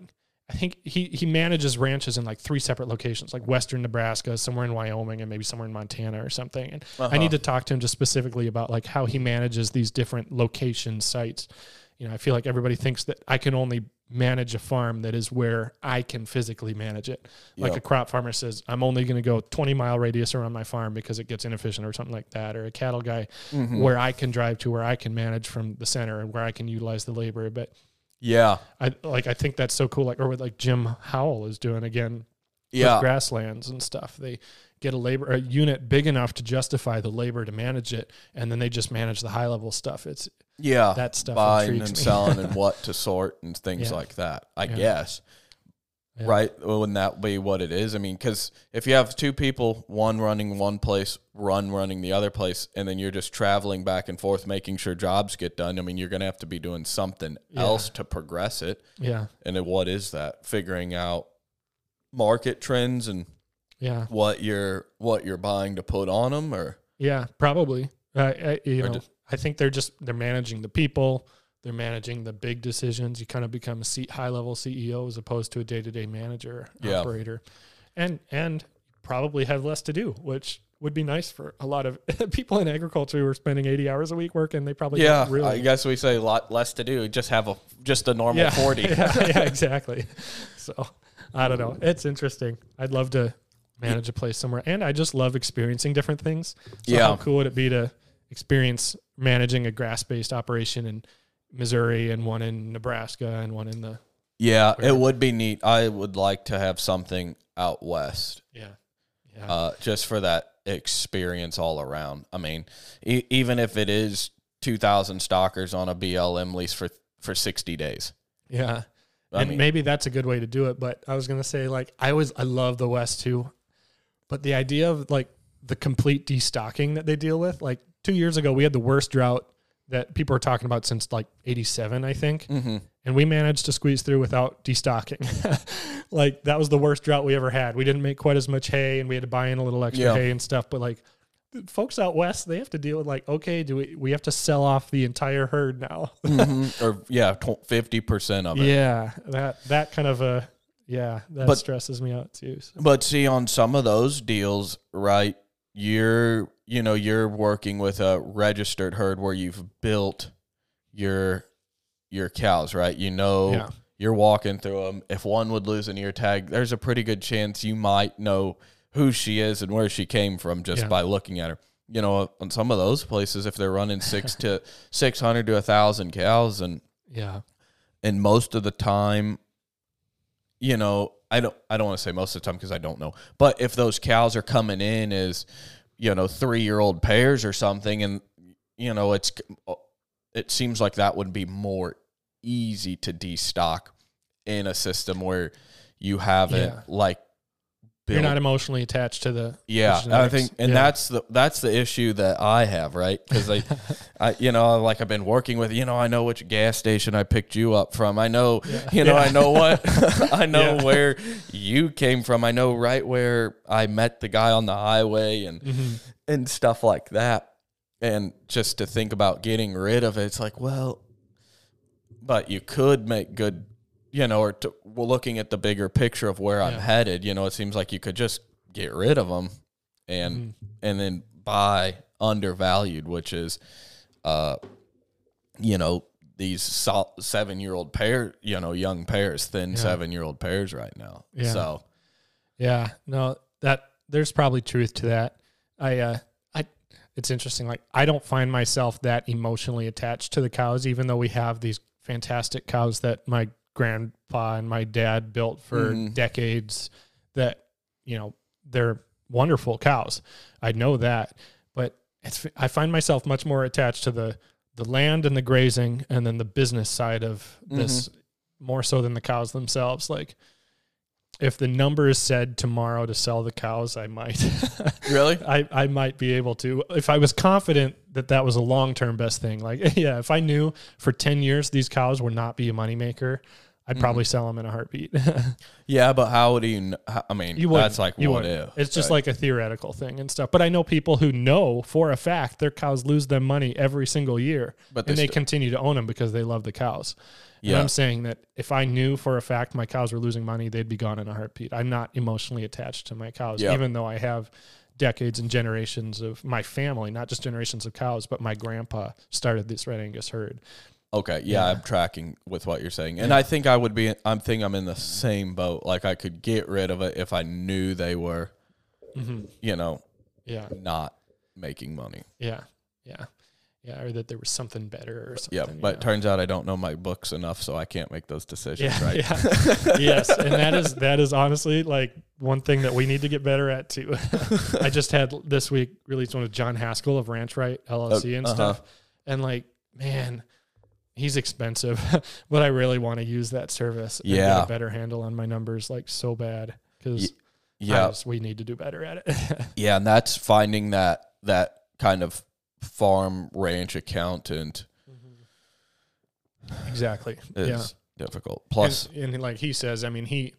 [SPEAKER 2] I think he he manages ranches in like three separate locations, like Western Nebraska, somewhere in Wyoming, and maybe somewhere in Montana or something. And I
[SPEAKER 1] Uh-huh.
[SPEAKER 2] need to talk to him just specifically about like how he manages these different location sites. You know, I feel like everybody thinks that I can only manage a farm that is where I can physically manage it. Like
[SPEAKER 1] Yep.
[SPEAKER 2] a crop farmer says, I'm only going to go 20 mile radius around my farm because it gets inefficient or something like that. Or a cattle guy
[SPEAKER 1] Mhm.
[SPEAKER 2] where I can drive to where I can manage from the center and where I can utilize the labor. But
[SPEAKER 1] Yeah,
[SPEAKER 2] I like I think that's so cool. Like or what like Jim Howell is doing again
[SPEAKER 1] yeah.
[SPEAKER 2] with grasslands and stuff. They get a labor a unit big enough to justify the labor to manage it, and then they just manage the high level stuff. It's
[SPEAKER 1] Yeah,
[SPEAKER 2] that stuff
[SPEAKER 1] buying and
[SPEAKER 2] me.
[SPEAKER 1] selling and what to sort and things
[SPEAKER 2] Yeah.
[SPEAKER 1] like that. I
[SPEAKER 2] Yeah.
[SPEAKER 1] guess,
[SPEAKER 2] Yeah.
[SPEAKER 1] right? Wouldn't that be what it is? I mean, because if you have two people, one running one place, run running the other place, and then you're just traveling back and forth, making sure jobs get done. I mean, you're going to have to be doing something
[SPEAKER 2] Yeah.
[SPEAKER 1] else to progress it.
[SPEAKER 2] Yeah,
[SPEAKER 1] And then what is that? Figuring out market trends and
[SPEAKER 2] yeah,
[SPEAKER 1] what you're what you're buying to put on them, or
[SPEAKER 2] yeah. Probably. I, you
[SPEAKER 1] Or
[SPEAKER 2] know,
[SPEAKER 1] just-
[SPEAKER 2] I think they're just they're managing the people. They're managing the big decisions. You kind of become a C, high level CEO as opposed to a day to day manager
[SPEAKER 1] Yeah.
[SPEAKER 2] operator, and and probably have less to do, which would be nice for a lot of people in agriculture who are spending eighty hours a week working. They probably
[SPEAKER 1] Yeah,
[SPEAKER 2] really
[SPEAKER 1] I guess we say a lot less to do. Just have a just a normal
[SPEAKER 2] yeah,
[SPEAKER 1] forty.
[SPEAKER 2] yeah, yeah, exactly. So I don't know. It's interesting. I'd love to manage a place somewhere, and I just love experiencing different things. So
[SPEAKER 1] Yeah.
[SPEAKER 2] how cool would it be to experience managing a grass based operation in Missouri and one in Nebraska and one in the
[SPEAKER 1] Yeah, it would be neat. I would like to have something out west,
[SPEAKER 2] yeah yeah
[SPEAKER 1] uh, just for that experience all around. I mean, e- even if it is two thousand stockers on a BLM lease for for sixty days.
[SPEAKER 2] yeah.
[SPEAKER 1] I
[SPEAKER 2] and
[SPEAKER 1] mean,
[SPEAKER 2] maybe that's a good way to do it. But I was gonna say like I was I love the West too, but the idea of like the complete destocking that they deal with, like two years ago we had the worst drought that people are talking about since like '87, I think.
[SPEAKER 1] mhm.
[SPEAKER 2] and we managed to squeeze through without destocking. like that was the worst drought we ever had. We didn't make quite as much hay, and we had to buy in a little extra
[SPEAKER 1] Yeah.
[SPEAKER 2] hay and stuff. But like folks out west, they have to deal with like, okay, do we we have to sell off the entire herd now?
[SPEAKER 1] Mhm. or yeah, fifty percent of it.
[SPEAKER 2] yeah, that that kind of a yeah that
[SPEAKER 1] But-
[SPEAKER 2] stresses me out too. So.
[SPEAKER 1] But see, on some of those deals, right, you're you know you're working with a registered herd where you've built your your cows, right? You know,
[SPEAKER 2] Yeah.
[SPEAKER 1] you're walking through them. If one would lose an ear tag, there's a pretty good chance you might know who she is and where she came from just
[SPEAKER 2] Yeah.
[SPEAKER 1] by looking at her. You know, on some of those places, if they're running six to six hundred to a thousand cows, and
[SPEAKER 2] Yeah,
[SPEAKER 1] and most of the time you know i don't i don't want to say most of the time because i don't know but if those cows are coming in as you know three year old pairs or something and you know it's uh, it seems like that would be more easy to destock in a system where you haven't
[SPEAKER 2] Yeah.
[SPEAKER 1] like
[SPEAKER 2] you're not emotionally attached to the
[SPEAKER 1] yeah,
[SPEAKER 2] the
[SPEAKER 1] I think, and
[SPEAKER 2] Yeah.
[SPEAKER 1] that's the that's the issue that I have, right? Because I, I, you know, like I've been working with, you know, I know which gas station I picked you up from. I know,
[SPEAKER 2] Yeah.
[SPEAKER 1] you know,
[SPEAKER 2] Yeah.
[SPEAKER 1] I know what, I know where you came from. I know right where I met the guy on the highway and
[SPEAKER 2] Mhm.
[SPEAKER 1] and stuff like that. And just to think about getting rid of it, it's like, well, but you could make good, you know, or to, well, looking at the bigger picture of where I'm headed, you know, it seems like you could just get rid of them and
[SPEAKER 2] Mhm.
[SPEAKER 1] and then buy undervalued, which is, uh, you know, these seven year old pair, you know, young pairs, thin
[SPEAKER 2] Yeah.
[SPEAKER 1] seven year old pairs right now.
[SPEAKER 2] Yeah.
[SPEAKER 1] So
[SPEAKER 2] Yeah, no, that there's probably truth to that. I, uh, I, it's interesting. Like, I don't find myself that emotionally attached to the cows, even though we have these fantastic cows that my grandpa and my dad built for
[SPEAKER 1] Mhm.
[SPEAKER 2] decades. That you know, they're wonderful cows. I know that, but it's I find myself much more attached to the the land and the grazing, and then the business side of this more so than the cows themselves. Like if the number is said tomorrow to sell the cows, I might.
[SPEAKER 1] really,
[SPEAKER 2] I, I might be able to if I was confident that that was a long term best thing. Like, yeah, if I knew for 10 years these cows would not be a moneymaker, I'd probably
[SPEAKER 1] Mm-hmm.
[SPEAKER 2] sell them in a heartbeat.
[SPEAKER 1] yeah, but how would you? kn- how- I mean,
[SPEAKER 2] You
[SPEAKER 1] that's like
[SPEAKER 2] You
[SPEAKER 1] what if?
[SPEAKER 2] It's just like a theoretical thing and stuff. But I know people who know for a fact their cows lose them money every single year,
[SPEAKER 1] But
[SPEAKER 2] and
[SPEAKER 1] they
[SPEAKER 2] they
[SPEAKER 1] st-
[SPEAKER 2] continue to own them because they love the cows. And
[SPEAKER 1] Yeah.
[SPEAKER 2] I'm saying that if I knew for a fact my cows were losing money, they'd be gone in a heartbeat. I'm not emotionally attached to my cows,
[SPEAKER 1] Yeah.
[SPEAKER 2] even though I have decades and generations of my family, not just generations of cows, but my grandpa started this Red Angus herd.
[SPEAKER 1] Okay, yeah,
[SPEAKER 2] Yeah.
[SPEAKER 1] I'm tracking with what you're saying, and I think I would be. I'm think I'm in the same boat. Like I could get rid of it if I knew they were,
[SPEAKER 2] Mm-hmm.
[SPEAKER 1] you know,
[SPEAKER 2] Yeah,
[SPEAKER 1] not making money.
[SPEAKER 2] yeah, yeah, yeah, or that there was something better or something.
[SPEAKER 1] Yeah, but it turns out I don't know my books enough, so I can't make those decisions.
[SPEAKER 2] yeah,
[SPEAKER 1] right?
[SPEAKER 2] yeah. yes, and that is that is honestly like one thing that we need to get better at too. I just had this week released one with John Haskell of Ranch Right LLC and
[SPEAKER 1] uh-huh.
[SPEAKER 2] stuff, and like man, he's expensive, but I really want to use that service. and get a better handle on my numbers like so bad because
[SPEAKER 1] yeah,
[SPEAKER 2] we need to do better at it.
[SPEAKER 1] yeah, and that's finding that that kind of farm ranch accountant mm-hmm.
[SPEAKER 2] exactly.
[SPEAKER 1] is
[SPEAKER 2] yeah.
[SPEAKER 1] difficult. Plus,
[SPEAKER 2] and, and like he says, I mean, he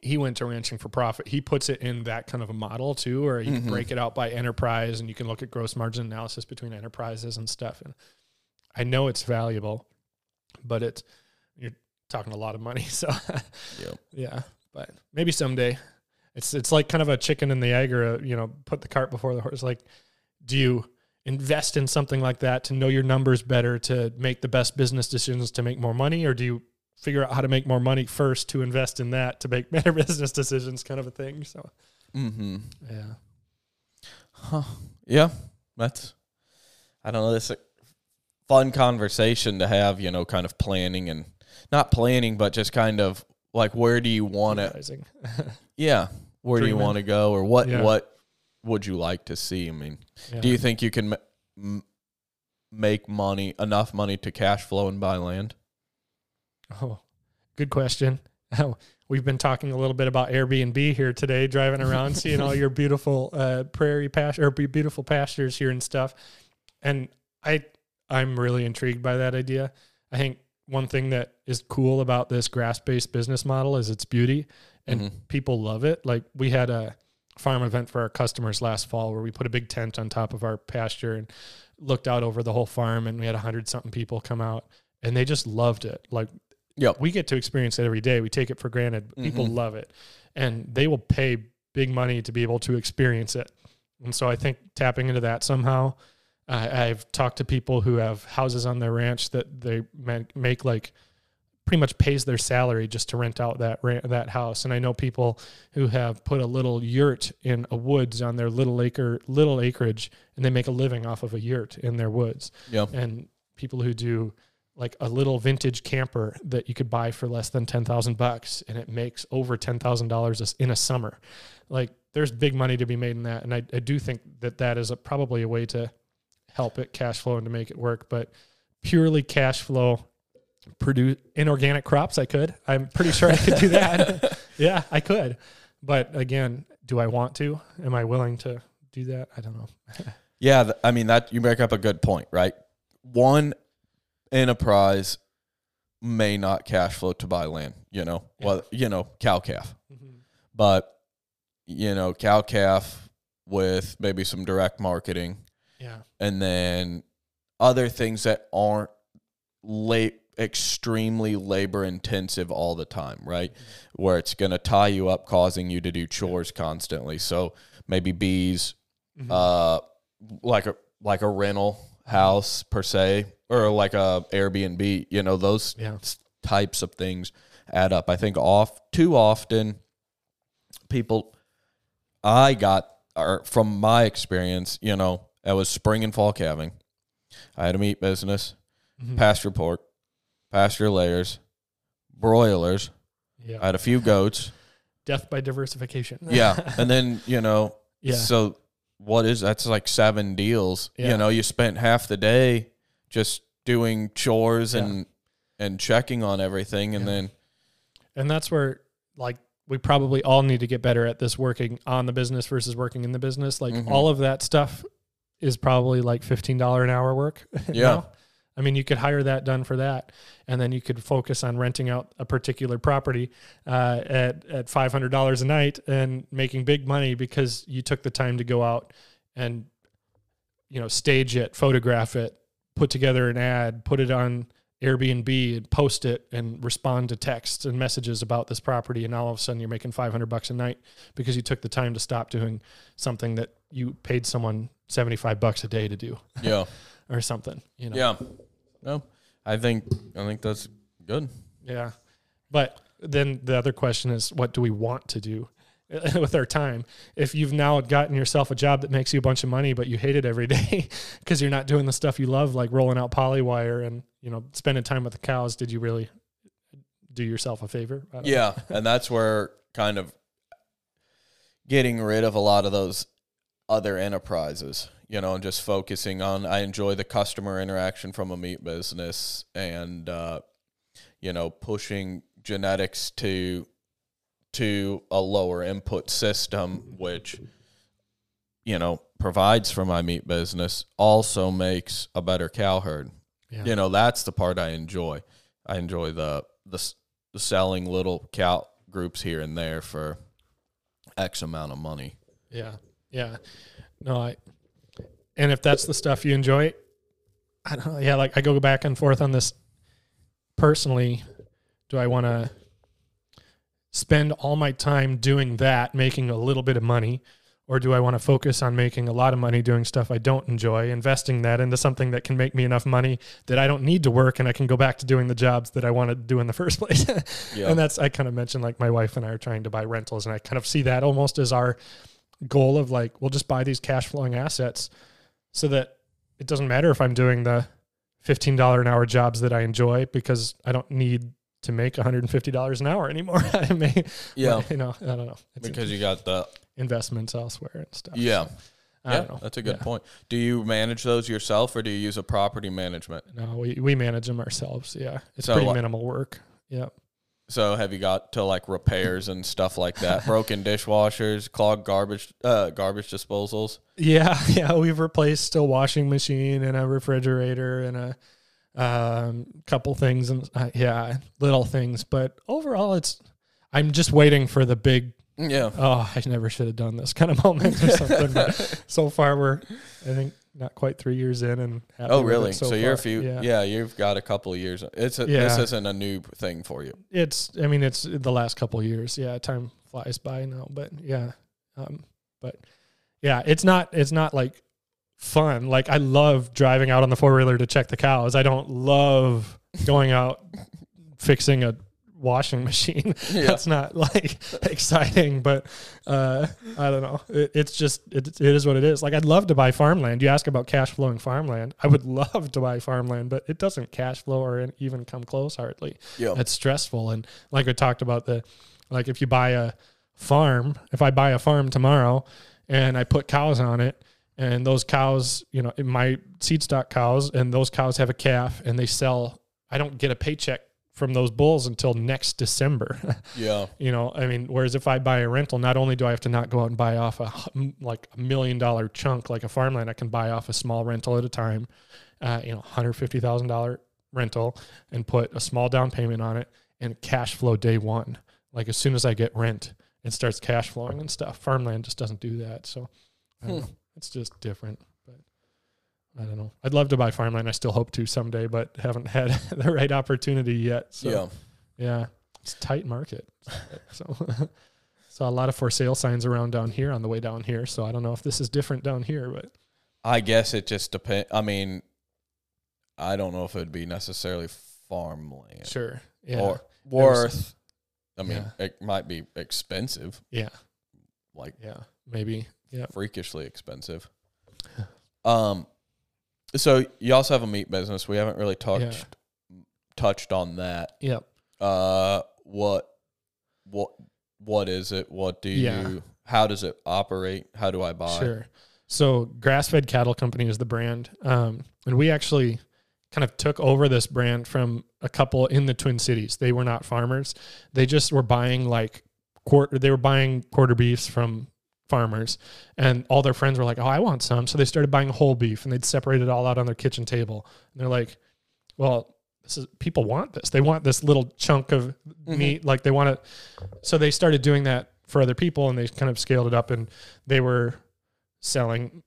[SPEAKER 2] he went to ranching for profit. He puts it in that kind of a model too, or you can mm-hmm. break it out by enterprise and you can look at gross margin analysis between enterprises and stuff. And I know it's valuable, but it's you're talking a lot of money. So
[SPEAKER 1] Yep.
[SPEAKER 2] yeah, but maybe someday. It's it's like kind of a chicken and the egg, or a, you know, put the cart before the horse. Like, do you invest in something like that to know your numbers better, to make the best business decisions, to make more money, or do you figure out how to make more money first to invest in that to make better business decisions, kind of a thing? So
[SPEAKER 1] Mm-hmm.
[SPEAKER 2] yeah,
[SPEAKER 1] Huh. Yeah. That's I don't know, this fun conversation to have, you know, kind of planning and not planning, but just kind of like where do you want to yeah, where do you want to go or what
[SPEAKER 2] Yeah.
[SPEAKER 1] what would you like to see? I mean,
[SPEAKER 2] Yeah.
[SPEAKER 1] do you think you can m- make money enough money to cash flow and buy land?
[SPEAKER 2] Oh, good question. We've been talking a little bit about Airbnb here today, driving around, seeing all your beautiful uh, prairie pasture or beautiful pastures here and stuff. And I, I'm really intrigued by that idea. I think one thing that is cool about this grass-based business model is its beauty, and
[SPEAKER 1] Mhm.
[SPEAKER 2] people love it. Like we had a farm event for our customers last fall where we put a big tent on top of our pasture and looked out over the whole farm, and we had a hundred something people come out, and they just loved it. Like
[SPEAKER 1] Yep.
[SPEAKER 2] we get to experience it every day. We take it for granted. but People
[SPEAKER 1] Mhm.
[SPEAKER 2] love it, and they will pay big money to be able to experience it. And so I think tapping into that somehow. I I've talked to people who have houses on their ranch that they make like pretty much pays their salary just to rent out that ran- that house. And I know people who have put a little yurt in a woods on their little acre little acreage, and they make a living off of a yurt in their woods
[SPEAKER 1] Yeah.
[SPEAKER 2] and people who do like a little vintage camper that you could buy for less than 10,000 bucks and it makes over $10,000 in a summer. Like there's big money to be made in that. And I, I do think that that is a, probably a way to help it cash flow and to make it work, but purely cash flow produce inorganic crops. I could, I'm pretty sure I could do that. yeah, I could. But again, do I want to? Am I willing to do that? I don't know.
[SPEAKER 1] Yeah, I mean that you make up a good point, right? One enterprise may not cash flow to buy land, you know.
[SPEAKER 2] Yeah.
[SPEAKER 1] Well, you know, cow calf. Mm-hmm. But you know, cow calf with maybe some direct marketing
[SPEAKER 2] Yeah.
[SPEAKER 1] and then other things that aren't late extremely labor intensive all the time, right? Where it's going to tie you up causing you to do chores constantly. So maybe bees
[SPEAKER 2] Mhm.
[SPEAKER 1] uh like a like a rental house per se or like a Airbnb, you know, those
[SPEAKER 2] yeah.
[SPEAKER 1] types of things add up. I think off too often people I got or from my experience, you know, I was spring and fall calving. I had a meat business,
[SPEAKER 2] Mhm.
[SPEAKER 1] pasture pork, pasture layers, broilers.
[SPEAKER 2] Yeah.
[SPEAKER 1] I had a few goats.
[SPEAKER 2] Death by diversification.
[SPEAKER 1] Yeah. And then, you know,
[SPEAKER 2] yeah.
[SPEAKER 1] so what is that's like seven deals.
[SPEAKER 2] Yeah.
[SPEAKER 1] You know, you spent half the day just doing chores
[SPEAKER 2] Yeah.
[SPEAKER 1] and and checking on everything and
[SPEAKER 2] Yeah.
[SPEAKER 1] then
[SPEAKER 2] and that's where like we probably all need to get better at this working on the business versus working in the business. Like
[SPEAKER 1] Mhm.
[SPEAKER 2] all of that stuff is probably like fifteen dollar an hour work.
[SPEAKER 1] Yeah.
[SPEAKER 2] now. I mean, you could hire that done for that, and then you could focus on renting out a particular property uh, at at five hundred dollars a night and making big money because you took the time to go out and you know stage it, photograph it, put together an ad, put it on Airbnb, and post it, and respond to texts and messages about this property, and all of a sudden you're making five hundred bucks a night because you took the time to stop doing something that you paid someone seventy five bucks a day to do
[SPEAKER 1] yeah.
[SPEAKER 2] or something. You know.
[SPEAKER 1] Yeah. No. I think I think that's good.
[SPEAKER 2] Yeah. But then the other question is what do we want to do with our time? If you've now gotten yourself a job that makes you a bunch of money, but you hate it every day because you're not doing the stuff you love, like rolling out polywire and, you know, spending time with the cows, did you really do yourself a favor? I don't know.
[SPEAKER 1] Yeah. and that's where kind of getting rid of a lot of those other enterprises, you know, and just focusing on I enjoy the customer interaction from a meat business and uh, you know, pushing genetics to to a lower input system which you know provides for my meat business also makes a better cow herd
[SPEAKER 2] Yeah.
[SPEAKER 1] you know that's the part i enjoy i enjoy the the, the selling little cow groups here and there for X amount of money.
[SPEAKER 2] Yeah. Yeah. No, I and if that's the stuff you enjoy, I don't know. Yeah, like I go back and forth on this personally. Do I want to spend all my time doing that, making a little bit of money, or do I want to focus on making a lot of money doing stuff I don't enjoy, investing that into something that can make me enough money that I don't need to work and I can go back to doing the jobs that I wanted to do in the first place?
[SPEAKER 1] Yeah.
[SPEAKER 2] And that's I kind of mentioned like my wife and I are trying to buy rentals, and I kind of see that almost as our goal of like we'll just buy these cash flowing assets so that it doesn't matter if I'm doing the fifteen dollar an hour jobs that I enjoy because I don't need to make one hundred and fifty dollars an hour anymore. I may,
[SPEAKER 1] Yeah.
[SPEAKER 2] you know, I don't know. It's
[SPEAKER 1] Because you got the
[SPEAKER 2] investments elsewhere and stuff.
[SPEAKER 1] yeah.
[SPEAKER 2] I
[SPEAKER 1] yeah, that's a good
[SPEAKER 2] Yeah.
[SPEAKER 1] point. Do you manage those yourself or do you use a property management?
[SPEAKER 2] No, we, we manage them ourselves. Yeah, it's
[SPEAKER 1] So,
[SPEAKER 2] pretty
[SPEAKER 1] like-
[SPEAKER 2] minimal work. Yeah.
[SPEAKER 1] So have you got to like repairs and stuff like that? Broken dishwashers, clogged garbage uh garbage disposals?
[SPEAKER 2] Yeah, yeah, we've replaced a washing machine and a refrigerator and a um, couple things and uh, yeah, little things. But overall, it's I'm just waiting for the big.
[SPEAKER 1] Yeah.
[SPEAKER 2] Oh, I never should have done this kind of moment or something. but so far, we're I think not quite three years in and
[SPEAKER 1] Oh really?
[SPEAKER 2] So,
[SPEAKER 1] So, you're a few
[SPEAKER 2] Yeah.
[SPEAKER 1] yeah. you've got a couple of years. It's a, this isn't a new thing for you.
[SPEAKER 2] it's I mean it's the last couple of years. Yeah, time flies by now, but yeah. Um but yeah, it's not it's not like fun. Like I love driving out on the four-wheeler to check the cows. I don't love going out fixing a washing machine.
[SPEAKER 1] Yeah.
[SPEAKER 2] That's not like exciting, but uh I don't know. It, it's just it, it is what it is. Like I'd love to buy farmland. You ask about cash flowing farmland. I would love to buy farmland, but it doesn't cash flow or even come close hardly
[SPEAKER 1] Yeah.
[SPEAKER 2] it's stressful and like we talked about the like if you buy a farm if i buy a farm tomorrow and i put cows on it and those cows you know my seed stock cows and those cows have a calf and they sell i don't get a paycheck from those bulls until next december
[SPEAKER 1] Yeah.
[SPEAKER 2] you know i mean whereas if i buy a rental not only do i have to not go out and buy off a like a million dollar chunk like a farmland i can buy off a small rental at a time uh, you know $150000 rental and put a small down payment on it and cash flow day one like as soon as i get rent it starts cash flowing and stuff farmland just doesn't do that so I don't
[SPEAKER 1] Hmm.
[SPEAKER 2] know. it's just different i don't know i'd love to buy farmland i still hope to someday but haven't had the right opportunity yet so
[SPEAKER 1] yeah.
[SPEAKER 2] yeah, it's a tight market. So, saw a lot of for sale signs around down here on the way down here. So I don't know if this is different down here, but
[SPEAKER 1] I guess it just depends. I mean, I don't know if it'd be necessarily farmland
[SPEAKER 2] sure, yeah,
[SPEAKER 1] or worth. I mean,
[SPEAKER 2] Yeah.
[SPEAKER 1] it might be expensive,
[SPEAKER 2] yeah,
[SPEAKER 1] like
[SPEAKER 2] yeah, maybe, yeah,
[SPEAKER 1] freakishly expensive. Um, so you also have a meat business. We haven't really touched touched on that.
[SPEAKER 2] yeah.
[SPEAKER 1] Uh, what, what, what is it? What do
[SPEAKER 2] Yeah.
[SPEAKER 1] you? How does it operate? How do I buy?
[SPEAKER 2] Sure. So Grass Fed Cattle Company is the brand, um, and we actually kind of took over this brand from a couple in the Twin Cities. They were not farmers; they just were buying like quarter. They were buying quarter beefs from farmers, and all their friends were like, "Oh, I want some." So they started buying whole beef, and they'd separate it all out on their kitchen table. And they're like, "Well." This is people want this. They want this little chunk of meat. Like they want it. So they started doing that for other people, and they kind of scaled it up. And they were selling,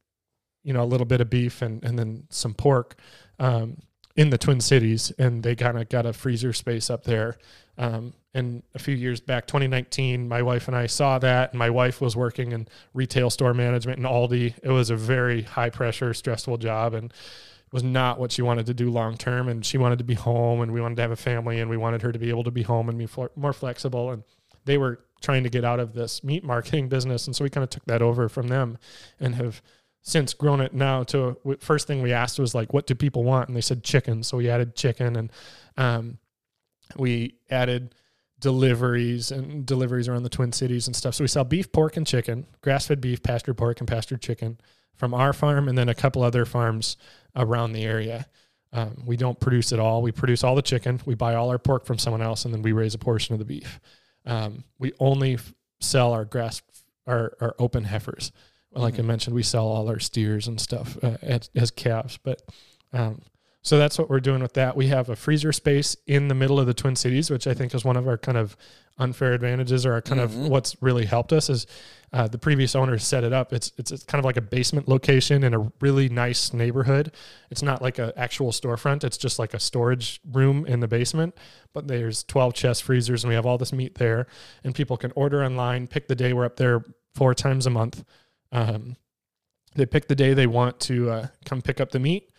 [SPEAKER 2] you know, a little bit of beef and, and then some pork um, in the Twin Cities. And they kind of got a freezer space up there. Um, and a few years back, 2019, my wife and I saw that. And my wife was working in retail store management and Aldi. It was a very high pressure, stressful job. And was not what she wanted to do long term and she wanted to be home and we wanted to have a family and we wanted her to be able to be home and be more flexible and they were trying to get out of this meat marketing business and so we kind of took that over from them and have since grown it now to first thing we asked was like what do people want and they said chicken so we added chicken and um, we added deliveries and deliveries around the twin cities and stuff. So we sell beef pork and chicken grass-fed beef pastured pork and pastured chicken from our farm and then a couple other farms around the area. Um, we don't produce it all. We produce all the chicken. We buy all our pork from someone else and then we raise a portion of the beef. Um, we only f- sell our grass our, our open heifers. Like I
[SPEAKER 1] Mhm.
[SPEAKER 2] mentioned, we sell all our steers and stuff uh, as, as calves. But um, So that's what we're doing with that. We have a freezer space in the middle of the Twin Cities, which I think is one of our kind of unfair advantages or our kind
[SPEAKER 1] Mhm.
[SPEAKER 2] of what's really helped us is uh, the previous owners set it up. It's, it's it's kind of like a basement location in a really nice neighborhood. It's not like an actual storefront. It's just like a storage room in the basement. But there's 12 chest freezers and we have all this meat there. And people can order online, pick the day. We're up there four times a month. Um, they pick the day they want to uh, come pick up the meat.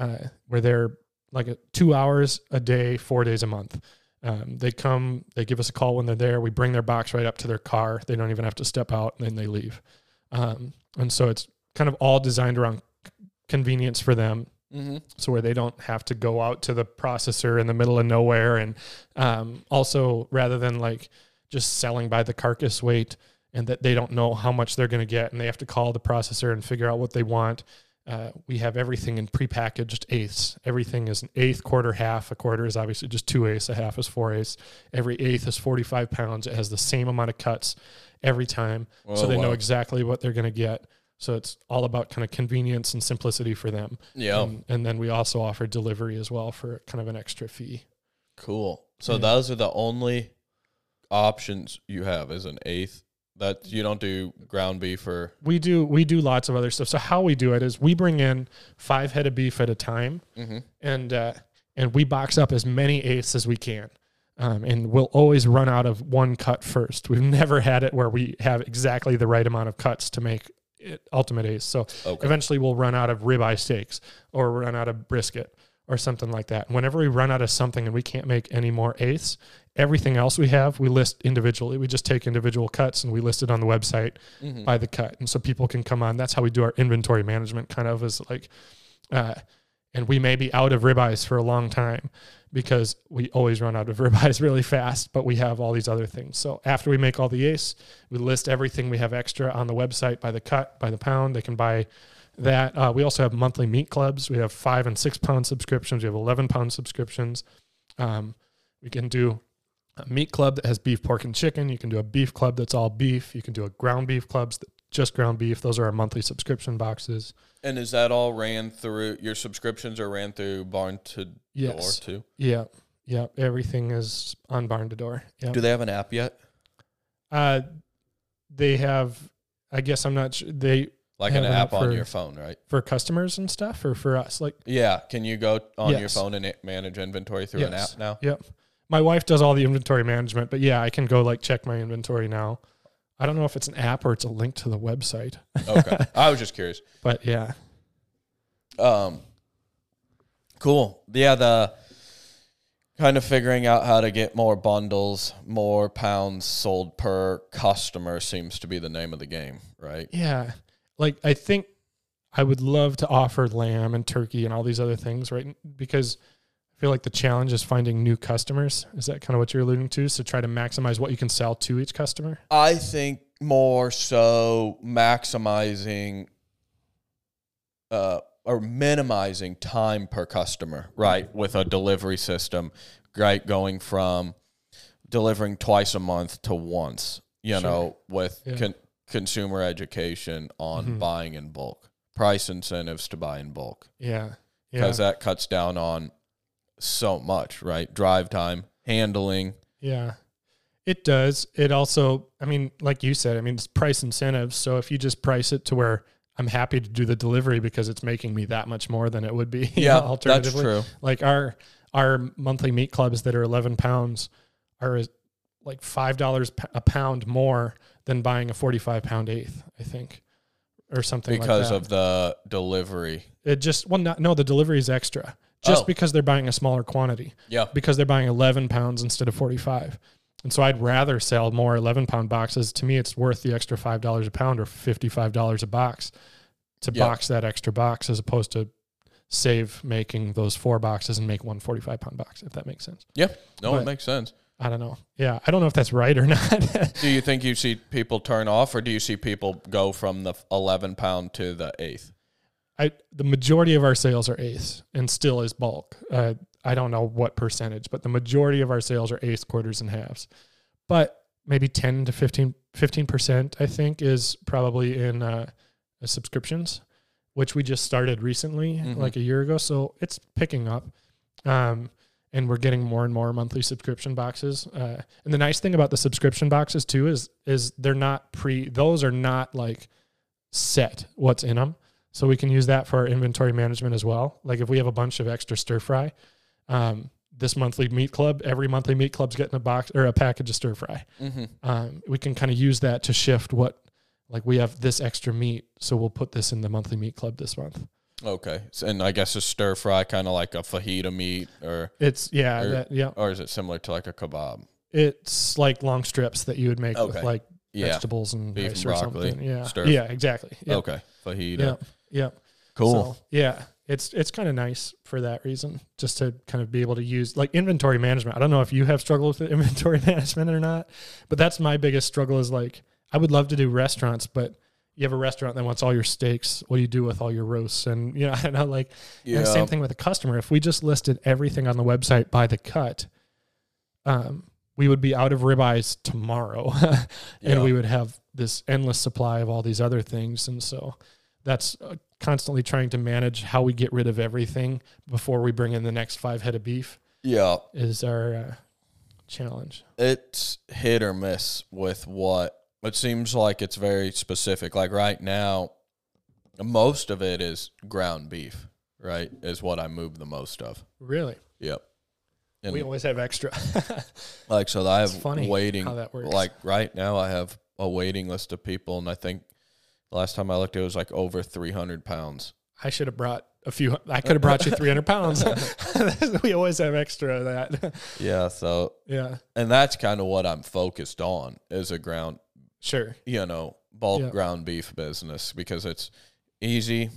[SPEAKER 2] Uh, they're like a, two hours a day, four days a month. Um, they come, they give us a call when they're there. We bring their box right up to their car. They don't even have to step out, and then they leave. Um, and so it's kind of all designed around c- convenience for them
[SPEAKER 1] Mm-hmm.
[SPEAKER 2] so where they don't have to go out to the processor in the middle of nowhere and um, also rather than like just selling by the carcass weight and that they don't know how much they're going to get and they have to call the processor and figure out what they want uh, we have everything in prepackaged eighths everything is an eighth quarter half a quarter is obviously just two eighths a half is four eighths every eighth is 45 pounds it has the same amount of cuts every time so they know exactly what they're going to get so it's all about kind of convenience and simplicity for them
[SPEAKER 1] Yeah.
[SPEAKER 2] and, and then we also offer delivery as well for kind of an extra fee.
[SPEAKER 1] Cool. So
[SPEAKER 2] Yeah.
[SPEAKER 1] those are the only options you have is an eighth. That you don't do ground beef or
[SPEAKER 2] We do we do lots of other stuff. So how we do it is we bring in five head of beef at a time,
[SPEAKER 1] mm-hmm.
[SPEAKER 2] and uh, and we box up as many eighths as we can. Um, and we'll always run out of one cut first. We've never had it where we have exactly the right amount of cuts to make it ultimate eighths. So
[SPEAKER 1] okay.
[SPEAKER 2] eventually we'll run out of ribeye steaks or run out of brisket or something like that. Whenever we run out of something and we can't make any more eighths, everything else we have we list individually. We just take individual cuts and we list it on the website
[SPEAKER 1] Mhm.
[SPEAKER 2] by the cut, and so people can come on. That's how we do our inventory management. Kind of is like, uh, and we may be out of ribeyes for a long time because we always run out of ribeyes really fast, but we have all these other things. So after we make all the ace, we list everything we have extra on the website by the cut, by the pound. They can buy that. Uh, we also have monthly meat clubs. We have five and six pound subscriptions. We have 11 pound subscriptions. Um, we can do a meat club that has beef, pork, and chicken. You can do a beef club that's all beef. You can do a ground beef clubs that just ground beef. Those are our monthly subscription boxes.
[SPEAKER 1] And is that all ran through your subscriptions are ran through barn to
[SPEAKER 2] Yes.
[SPEAKER 1] door too?
[SPEAKER 2] Yeah. Yeah. Everything is on Barn2Door. Yeah.
[SPEAKER 1] Do they have an app yet?
[SPEAKER 2] Uh, they have, I guess I'm not sure. They,
[SPEAKER 1] Like an app
[SPEAKER 2] app
[SPEAKER 1] on
[SPEAKER 2] for-
[SPEAKER 1] your phone, right?
[SPEAKER 2] for customers and stuff or for us? Like,
[SPEAKER 1] Yeah. Can you go on your phone and manage inventory through an app now?
[SPEAKER 2] Yep. My wife does all the inventory management, but yeah, I can go like check my inventory now. I don't know if it's an app or it's a link to the website,
[SPEAKER 1] Okay. I was just curious.
[SPEAKER 2] but yeah.
[SPEAKER 1] Um, cool. Yeah, the kind of figuring out how to get more bundles, more pounds sold per customer seems to be the name of the game, right?
[SPEAKER 2] Yeah. Like I think I would love to offer lamb and turkey and all these other things, right? Because feel like the challenge is finding new customers. Is that kind of what you're alluding to? So try to maximize what you can sell to each customer.
[SPEAKER 1] I think more so maximizing uh, or minimizing time per customer, right? With a delivery system, right? Going from delivering twice a month to once, you
[SPEAKER 2] Sure.
[SPEAKER 1] know, with
[SPEAKER 2] Yeah.
[SPEAKER 1] con- consumer education on
[SPEAKER 2] Mhm.
[SPEAKER 1] buying in bulk, price incentives to buy in bulk,
[SPEAKER 2] Yeah. Yeah.
[SPEAKER 1] because that cuts down on so much, right? Drive time, handling.
[SPEAKER 2] Yeah. It does. It also, I mean, like you said, I mean, it's price incentives. So if you just price it to where I'm happy to do the delivery because it's making me that much more than it would be. Yeah. know,
[SPEAKER 1] that's true.
[SPEAKER 2] Like our our monthly meat clubs that are 11 pounds are like five dollars a pound more than buying a 45 pound eighth. I think, or something
[SPEAKER 1] Because
[SPEAKER 2] like that.
[SPEAKER 1] of the delivery.
[SPEAKER 2] it just well, not, no, the delivery is extra just
[SPEAKER 1] Oh.
[SPEAKER 2] because they're buying a smaller quantity
[SPEAKER 1] Yeah.
[SPEAKER 2] because they're buying 11 pounds instead of 45. And so I'd rather sell more 11 pound boxes. To me, it's worth the extra $5 a pound or $55 a box to
[SPEAKER 1] Yeah.
[SPEAKER 2] box that extra box as opposed to save making those four boxes and make one 45 pound box, if that makes sense. Yeah.
[SPEAKER 1] No,
[SPEAKER 2] But-
[SPEAKER 1] it makes sense.
[SPEAKER 2] I don't know. Yeah. I don't know if that's right or not.
[SPEAKER 1] Do you think you see people turn off, or do you see people go from the 11 pound to the eighth?
[SPEAKER 2] I, the majority of our sales are eighths and still is bulk. Uh, I don't know what percentage, but the majority of our sales are eighths, quarters, and halves. But maybe 10 to 15, 15% I think is probably in uh, subscriptions. which we just started recently,
[SPEAKER 1] Mhm.
[SPEAKER 2] like a year ago. So it's picking up. Um, and we're getting more and more monthly subscription boxes. Uh, and the nice thing about the subscription boxes too is is they're not pre; those are not like set what's in them. So we can use that for our inventory management as well. Like if we have a bunch of extra stir fry, um, this monthly meat club, every monthly meat club's getting a box or a package of stir fry.
[SPEAKER 1] Mm-hmm.
[SPEAKER 2] Um, we can kind of use that to shift what, like we have this extra meat, so we'll put this in the monthly meat club this month.
[SPEAKER 1] Okay, So- and I guess a stir fry, kind of like a fajita meat, or
[SPEAKER 2] It's yeah,
[SPEAKER 1] Or-
[SPEAKER 2] that, yeah.
[SPEAKER 1] or is it similar to like a kebab?
[SPEAKER 2] It's like long strips that you would make
[SPEAKER 1] Okay.
[SPEAKER 2] with like
[SPEAKER 1] Yeah.
[SPEAKER 2] vegetables and
[SPEAKER 1] Beef
[SPEAKER 2] rice
[SPEAKER 1] and
[SPEAKER 2] or
[SPEAKER 1] broccoli,
[SPEAKER 2] something. Yeah,
[SPEAKER 1] stir.
[SPEAKER 2] yeah, exactly.
[SPEAKER 1] Okay, fajita.
[SPEAKER 2] Yeah.
[SPEAKER 1] Cool.
[SPEAKER 2] So, yeah, it's it's kind of nice for that reason, just to kind of be able to use like inventory management. I don't know if you have struggled with inventory management or not, but that's my biggest struggle. Is like I would love to do restaurants, but you have a restaurant that wants all your steaks. What do you do with all your roasts? And you know, I don't know like
[SPEAKER 1] yeah.
[SPEAKER 2] same thing with a customer. If we just listed everything on the website by the cut, um, we would be out of ribeyes tomorrow, and
[SPEAKER 1] Yeah.
[SPEAKER 2] we would have this endless supply of all these other things. And so that's uh, constantly trying to manage how we get rid of everything before we bring in the next five head of beef
[SPEAKER 1] Yeah.
[SPEAKER 2] is our uh, challenge.
[SPEAKER 1] it's hit or miss with what it seems like it's very specific. Like right now, most of it is ground beef, right? Is what I move the most of.
[SPEAKER 2] Really,
[SPEAKER 1] Yep. And
[SPEAKER 2] we always have extra.
[SPEAKER 1] like so I have
[SPEAKER 2] funny
[SPEAKER 1] waiting
[SPEAKER 2] how that works.
[SPEAKER 1] like right now I have a waiting list of people and I think the last time I looked it was like over three hundred pounds.
[SPEAKER 2] I should have brought a few. I could have brought you 300 pounds. we always have extra of that.
[SPEAKER 1] Yeah, so
[SPEAKER 2] yeah,
[SPEAKER 1] and that's kind of what I'm focused on is a ground
[SPEAKER 2] sure.
[SPEAKER 1] you know, bulk
[SPEAKER 2] Yeah.
[SPEAKER 1] ground beef business because it's easy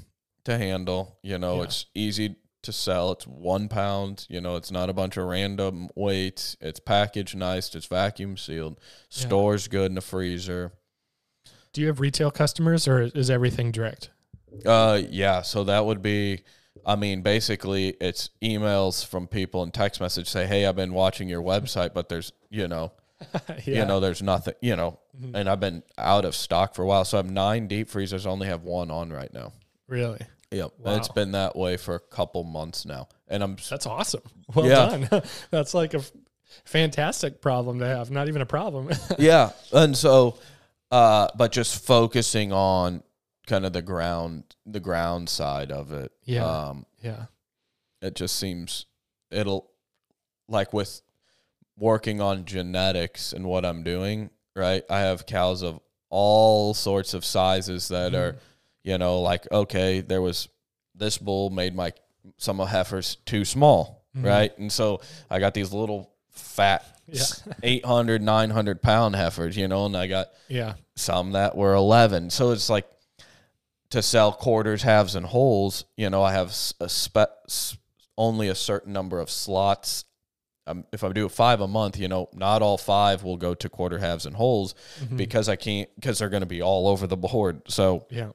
[SPEAKER 1] to handle. You know,
[SPEAKER 2] Yeah.
[SPEAKER 1] it's easy to sell. It's one pound. You know, it's not a bunch of random weights. It's packaged nice. It's vacuum sealed.
[SPEAKER 2] Yeah.
[SPEAKER 1] Stores good in the freezer.
[SPEAKER 2] Do you have retail customers or is everything direct?
[SPEAKER 1] Uh, yeah. So that would be. I mean, basically, it's emails from people and text message say, "Hey, I've been watching your website, but there's, you know, you know, there's nothing, you know,
[SPEAKER 2] Mhm.
[SPEAKER 1] and I've been out of stock for a while. So I have nine deep freezers. I only have one on right now.
[SPEAKER 2] really?
[SPEAKER 1] Yep. And it's
[SPEAKER 2] Wow.
[SPEAKER 1] been that way for a couple months now. And I'm
[SPEAKER 2] That's awesome. Well
[SPEAKER 1] Yeah.
[SPEAKER 2] done. That's like a fantastic problem to have. Not even a problem.
[SPEAKER 1] yeah. And so uh but just focusing on kind of the ground the ground side of it.
[SPEAKER 2] Yeah.
[SPEAKER 1] Um
[SPEAKER 2] yeah.
[SPEAKER 1] it just seems it'll like with working on genetics and what I'm doing, right? I have cows of all sorts of sizes that are, you know, like okay, there was this bull made my some of heifers too small,
[SPEAKER 2] Mhm.
[SPEAKER 1] right? And so I got these little fat
[SPEAKER 2] Yeah.
[SPEAKER 1] 800 900 pound heifers, you know, and I got
[SPEAKER 2] Yeah.
[SPEAKER 1] some that were 11. So it's like to sell quarters, halves, and wholes, you know, I have a spe- only a certain number of slots. Um, if I do five a month, you know, not all five will go to quarter, halves, and wholes
[SPEAKER 2] Mhm.
[SPEAKER 1] because I can't, because they're going to be all over the board. So
[SPEAKER 2] yeah.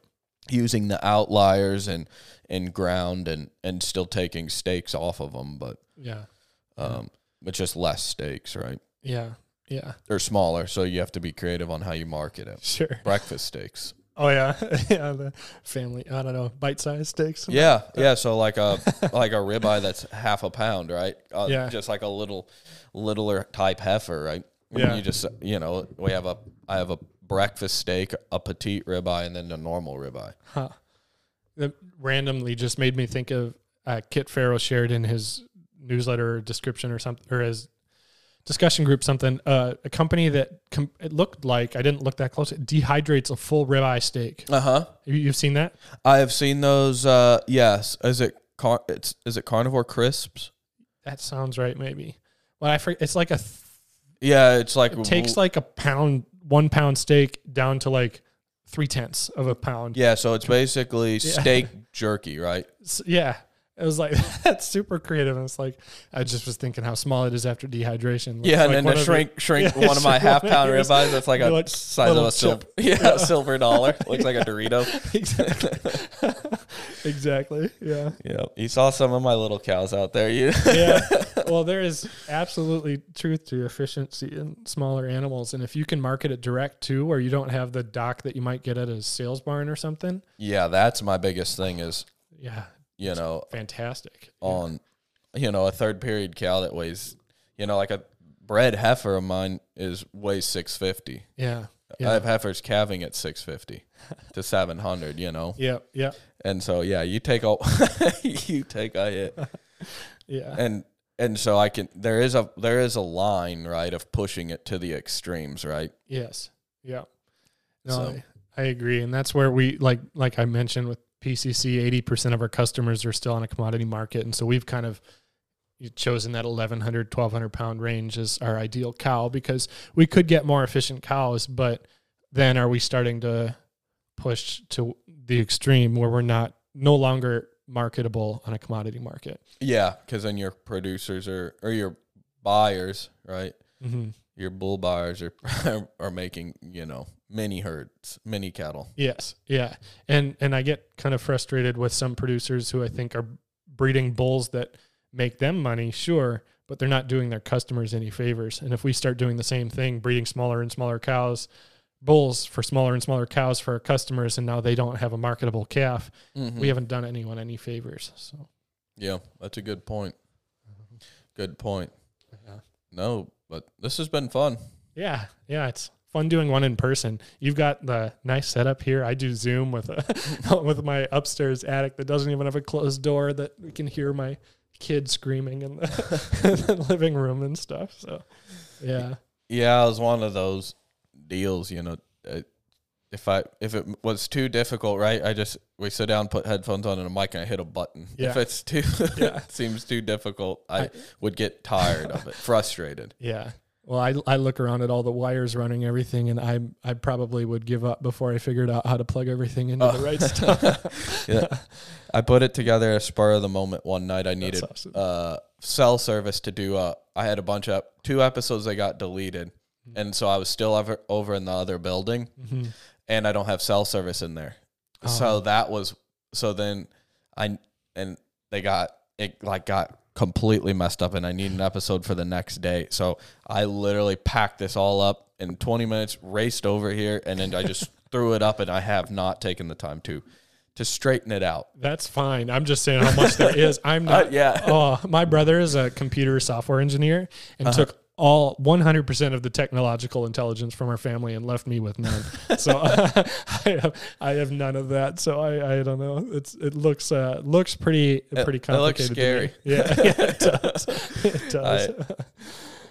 [SPEAKER 1] using the outliers and, and ground and, and still taking stakes off of them, but,
[SPEAKER 2] Yeah.
[SPEAKER 1] um, but just less steaks, right?
[SPEAKER 2] Yeah. Yeah.
[SPEAKER 1] They're smaller. So you have to be creative on how you market it.
[SPEAKER 2] Sure.
[SPEAKER 1] Breakfast steaks.
[SPEAKER 2] Oh yeah. yeah. The family. I don't know. Bite sized steaks.
[SPEAKER 1] Yeah, yeah. So like a like a ribeye that's half a pound, right? Uh,
[SPEAKER 2] Yeah.
[SPEAKER 1] Just like a little littler type heifer, right?
[SPEAKER 2] Yeah.
[SPEAKER 1] You just you know we have a I have a breakfast steak, a petite ribeye, and then a normal ribeye.
[SPEAKER 2] Huh. Randomly just made me think of uh, Kit Pharo shared in his newsletter description or something, or as discussion group something. Uh, a company that com- it looked like I didn't look that close. It dehydrates a full ribeye steak.
[SPEAKER 1] Uh huh.
[SPEAKER 2] You, you've seen that?
[SPEAKER 1] I have seen those. Uh, yes. Is it car? It's is it carnivore crisps?
[SPEAKER 2] That sounds right. Maybe. Well, I forget. It's like a. Th-
[SPEAKER 1] Yeah, it's like
[SPEAKER 2] it takes like a pound, one pound steak down to like three tenths of a pound.
[SPEAKER 1] yeah. So it's basically steak jerky, right?
[SPEAKER 2] Yeah. It was like that's super creative. And it's like I just was thinking how small it is after dehydration.
[SPEAKER 1] Yeah, and
[SPEAKER 2] Like
[SPEAKER 1] then to shrink shrink
[SPEAKER 2] Yeah,
[SPEAKER 1] one of my half pound ribeyes that's like a
[SPEAKER 2] Like
[SPEAKER 1] size of a silver yeah,
[SPEAKER 2] Yeah.
[SPEAKER 1] silver dollar. Looks like a Dorito.
[SPEAKER 2] exactly. exactly. Yeah.
[SPEAKER 1] Yeah, you saw some of my little cows out there. You
[SPEAKER 2] yeah. Well, there is absolutely truth to efficiency in smaller animals, and if you can market it direct too, where you don't have the dock that you might get at a sales barn or something.
[SPEAKER 1] yeah, that's my biggest thing is
[SPEAKER 2] Yeah,
[SPEAKER 1] you know
[SPEAKER 2] fantastic.
[SPEAKER 1] on you know a third period cow that weighs you know like a bred heifer of mine is weighs six fifty.
[SPEAKER 2] Yeah. Yeah.
[SPEAKER 1] I have heifers calving at six fifty to seven hundred. You know,
[SPEAKER 2] Yeah. Yeah.
[SPEAKER 1] and so yeah, you take a you take a hit,
[SPEAKER 2] Yeah.
[SPEAKER 1] and and so I can there is a there is a line right of pushing it to the extremes, right?
[SPEAKER 2] Yes. Yeah. No,
[SPEAKER 1] So-
[SPEAKER 2] I, I agree, and that's where we like like I mentioned with PCC, eighty percent of our customers are still on a commodity market, and so we've kind of chosen that 1100 1200 pound range as our ideal cow because we could get more efficient cows but then are we starting to push to the extreme where we're not no longer marketable on a commodity market
[SPEAKER 1] Yeah, because then your producers are or your buyers, right?
[SPEAKER 2] mm-hmm.
[SPEAKER 1] Your bull buyers are are making you know mini herds, mini cattle.
[SPEAKER 2] Yes, yeah, and and I get kind of frustrated with some producers who I think are breeding bulls that make them money, sure, but they're not doing their customers any favors. And if we start doing the same thing, breeding smaller and smaller cows, bulls for smaller and smaller cows for our customers, and now they don't have a marketable calf,
[SPEAKER 1] Mhm.
[SPEAKER 2] we haven't done anyone any favors. So
[SPEAKER 1] Yeah, that's a good point. Good point.
[SPEAKER 2] Yeah.
[SPEAKER 1] No, but this has been fun.
[SPEAKER 2] yeah, yeah, it's fun doing one in person. You've got the nice setup here. I do Zoom with a with my upstairs attic that doesn't even have a closed door that we can hear my kid screaming in the, in the living room and stuff. So, yeah,
[SPEAKER 1] Yeah, it was one of those deals. You know, uh, if I if it was too difficult, right? I just we sit down, put headphones on, and a mic, and I hit a button. If
[SPEAKER 2] Yeah.
[SPEAKER 1] it's too
[SPEAKER 2] Yeah.
[SPEAKER 1] seems too difficult, I,
[SPEAKER 2] I-
[SPEAKER 1] would get tired of it, frustrated.
[SPEAKER 2] yeah. Well, I, I look around at all the wires running everything, and I I probably would give up before I figured out how to plug everything into the
[SPEAKER 1] Oh.
[SPEAKER 2] right stuff.
[SPEAKER 1] Yeah, I put it together a spur of the moment one night. I needed
[SPEAKER 2] awesome.
[SPEAKER 1] uh cell service to do uh I had a bunch of two episodes that got deleted
[SPEAKER 2] Mm-hmm.
[SPEAKER 1] and so I was still over over in the other building
[SPEAKER 2] Mhm.
[SPEAKER 1] and I don't have cell service in there.
[SPEAKER 2] Oh.
[SPEAKER 1] So that was so then I and they got it like got completely messed up and I need an episode for the next day. So I literally packed this all up in 20 minutes, raced over here and then I just threw it up and I have not taken the time to to straighten it out.
[SPEAKER 2] That's fine. I'm just saying how much there is. I'm not.
[SPEAKER 1] Uh, yeah.
[SPEAKER 2] Oh, my brother is a computer software engineer and
[SPEAKER 1] Uh-huh.
[SPEAKER 2] took all 100% of the technological intelligence from our family and left me with none. so I have I have none of that. So I, I don't know. It's it looks uh looks pretty pretty
[SPEAKER 1] it looks
[SPEAKER 2] complicated.
[SPEAKER 1] scary.
[SPEAKER 2] Yeah, yeah, it does. It does.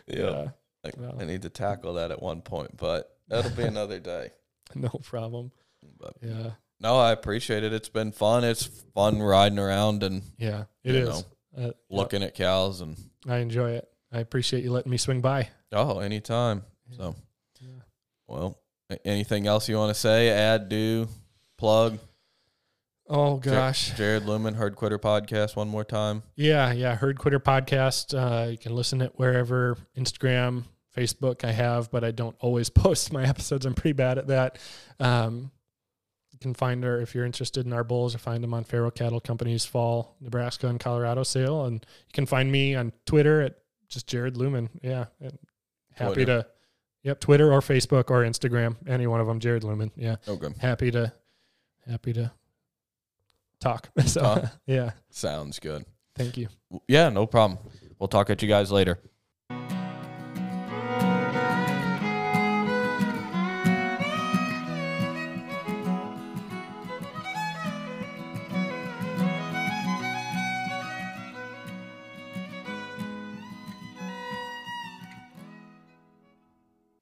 [SPEAKER 1] Yeah. I,
[SPEAKER 2] Well.
[SPEAKER 1] I need to tackle that at one point, but that'll be another day.
[SPEAKER 2] no problem.
[SPEAKER 1] But
[SPEAKER 2] Yeah.
[SPEAKER 1] no, I appreciate it. It's been fun. It's fun riding around and
[SPEAKER 2] Yeah. It is. Uh,
[SPEAKER 1] looking at cows and
[SPEAKER 2] I enjoy it. I appreciate you letting me swing by.
[SPEAKER 1] oh, anytime. So,
[SPEAKER 2] Yeah.
[SPEAKER 1] well, anything else you want to say? Add, do, plug.
[SPEAKER 2] Oh gosh.
[SPEAKER 1] Jared Luhman, Herd Quitter podcast, one more time.
[SPEAKER 2] Yeah, yeah. Herd Quitter podcast. Uh, you can listen it wherever Instagram, Facebook I have, but I don't always post my episodes. I'm pretty bad at that. Um, you can find her if you're interested in our bulls or find them on Pharo Cattle Company's fall Nebraska and Colorado sale, and you can find me on Twitter at just Jared Luhman. Yeah, and happy
[SPEAKER 1] Twitter.
[SPEAKER 2] to. Yep, Twitter or Facebook or Instagram, any one of them. Jared Luhman. Yeah,
[SPEAKER 1] Okay.
[SPEAKER 2] happy to, happy to talk. So
[SPEAKER 1] Talk.
[SPEAKER 2] yeah,
[SPEAKER 1] Sounds good.
[SPEAKER 2] thank you.
[SPEAKER 1] Yeah, no problem. We'll talk at you guys later.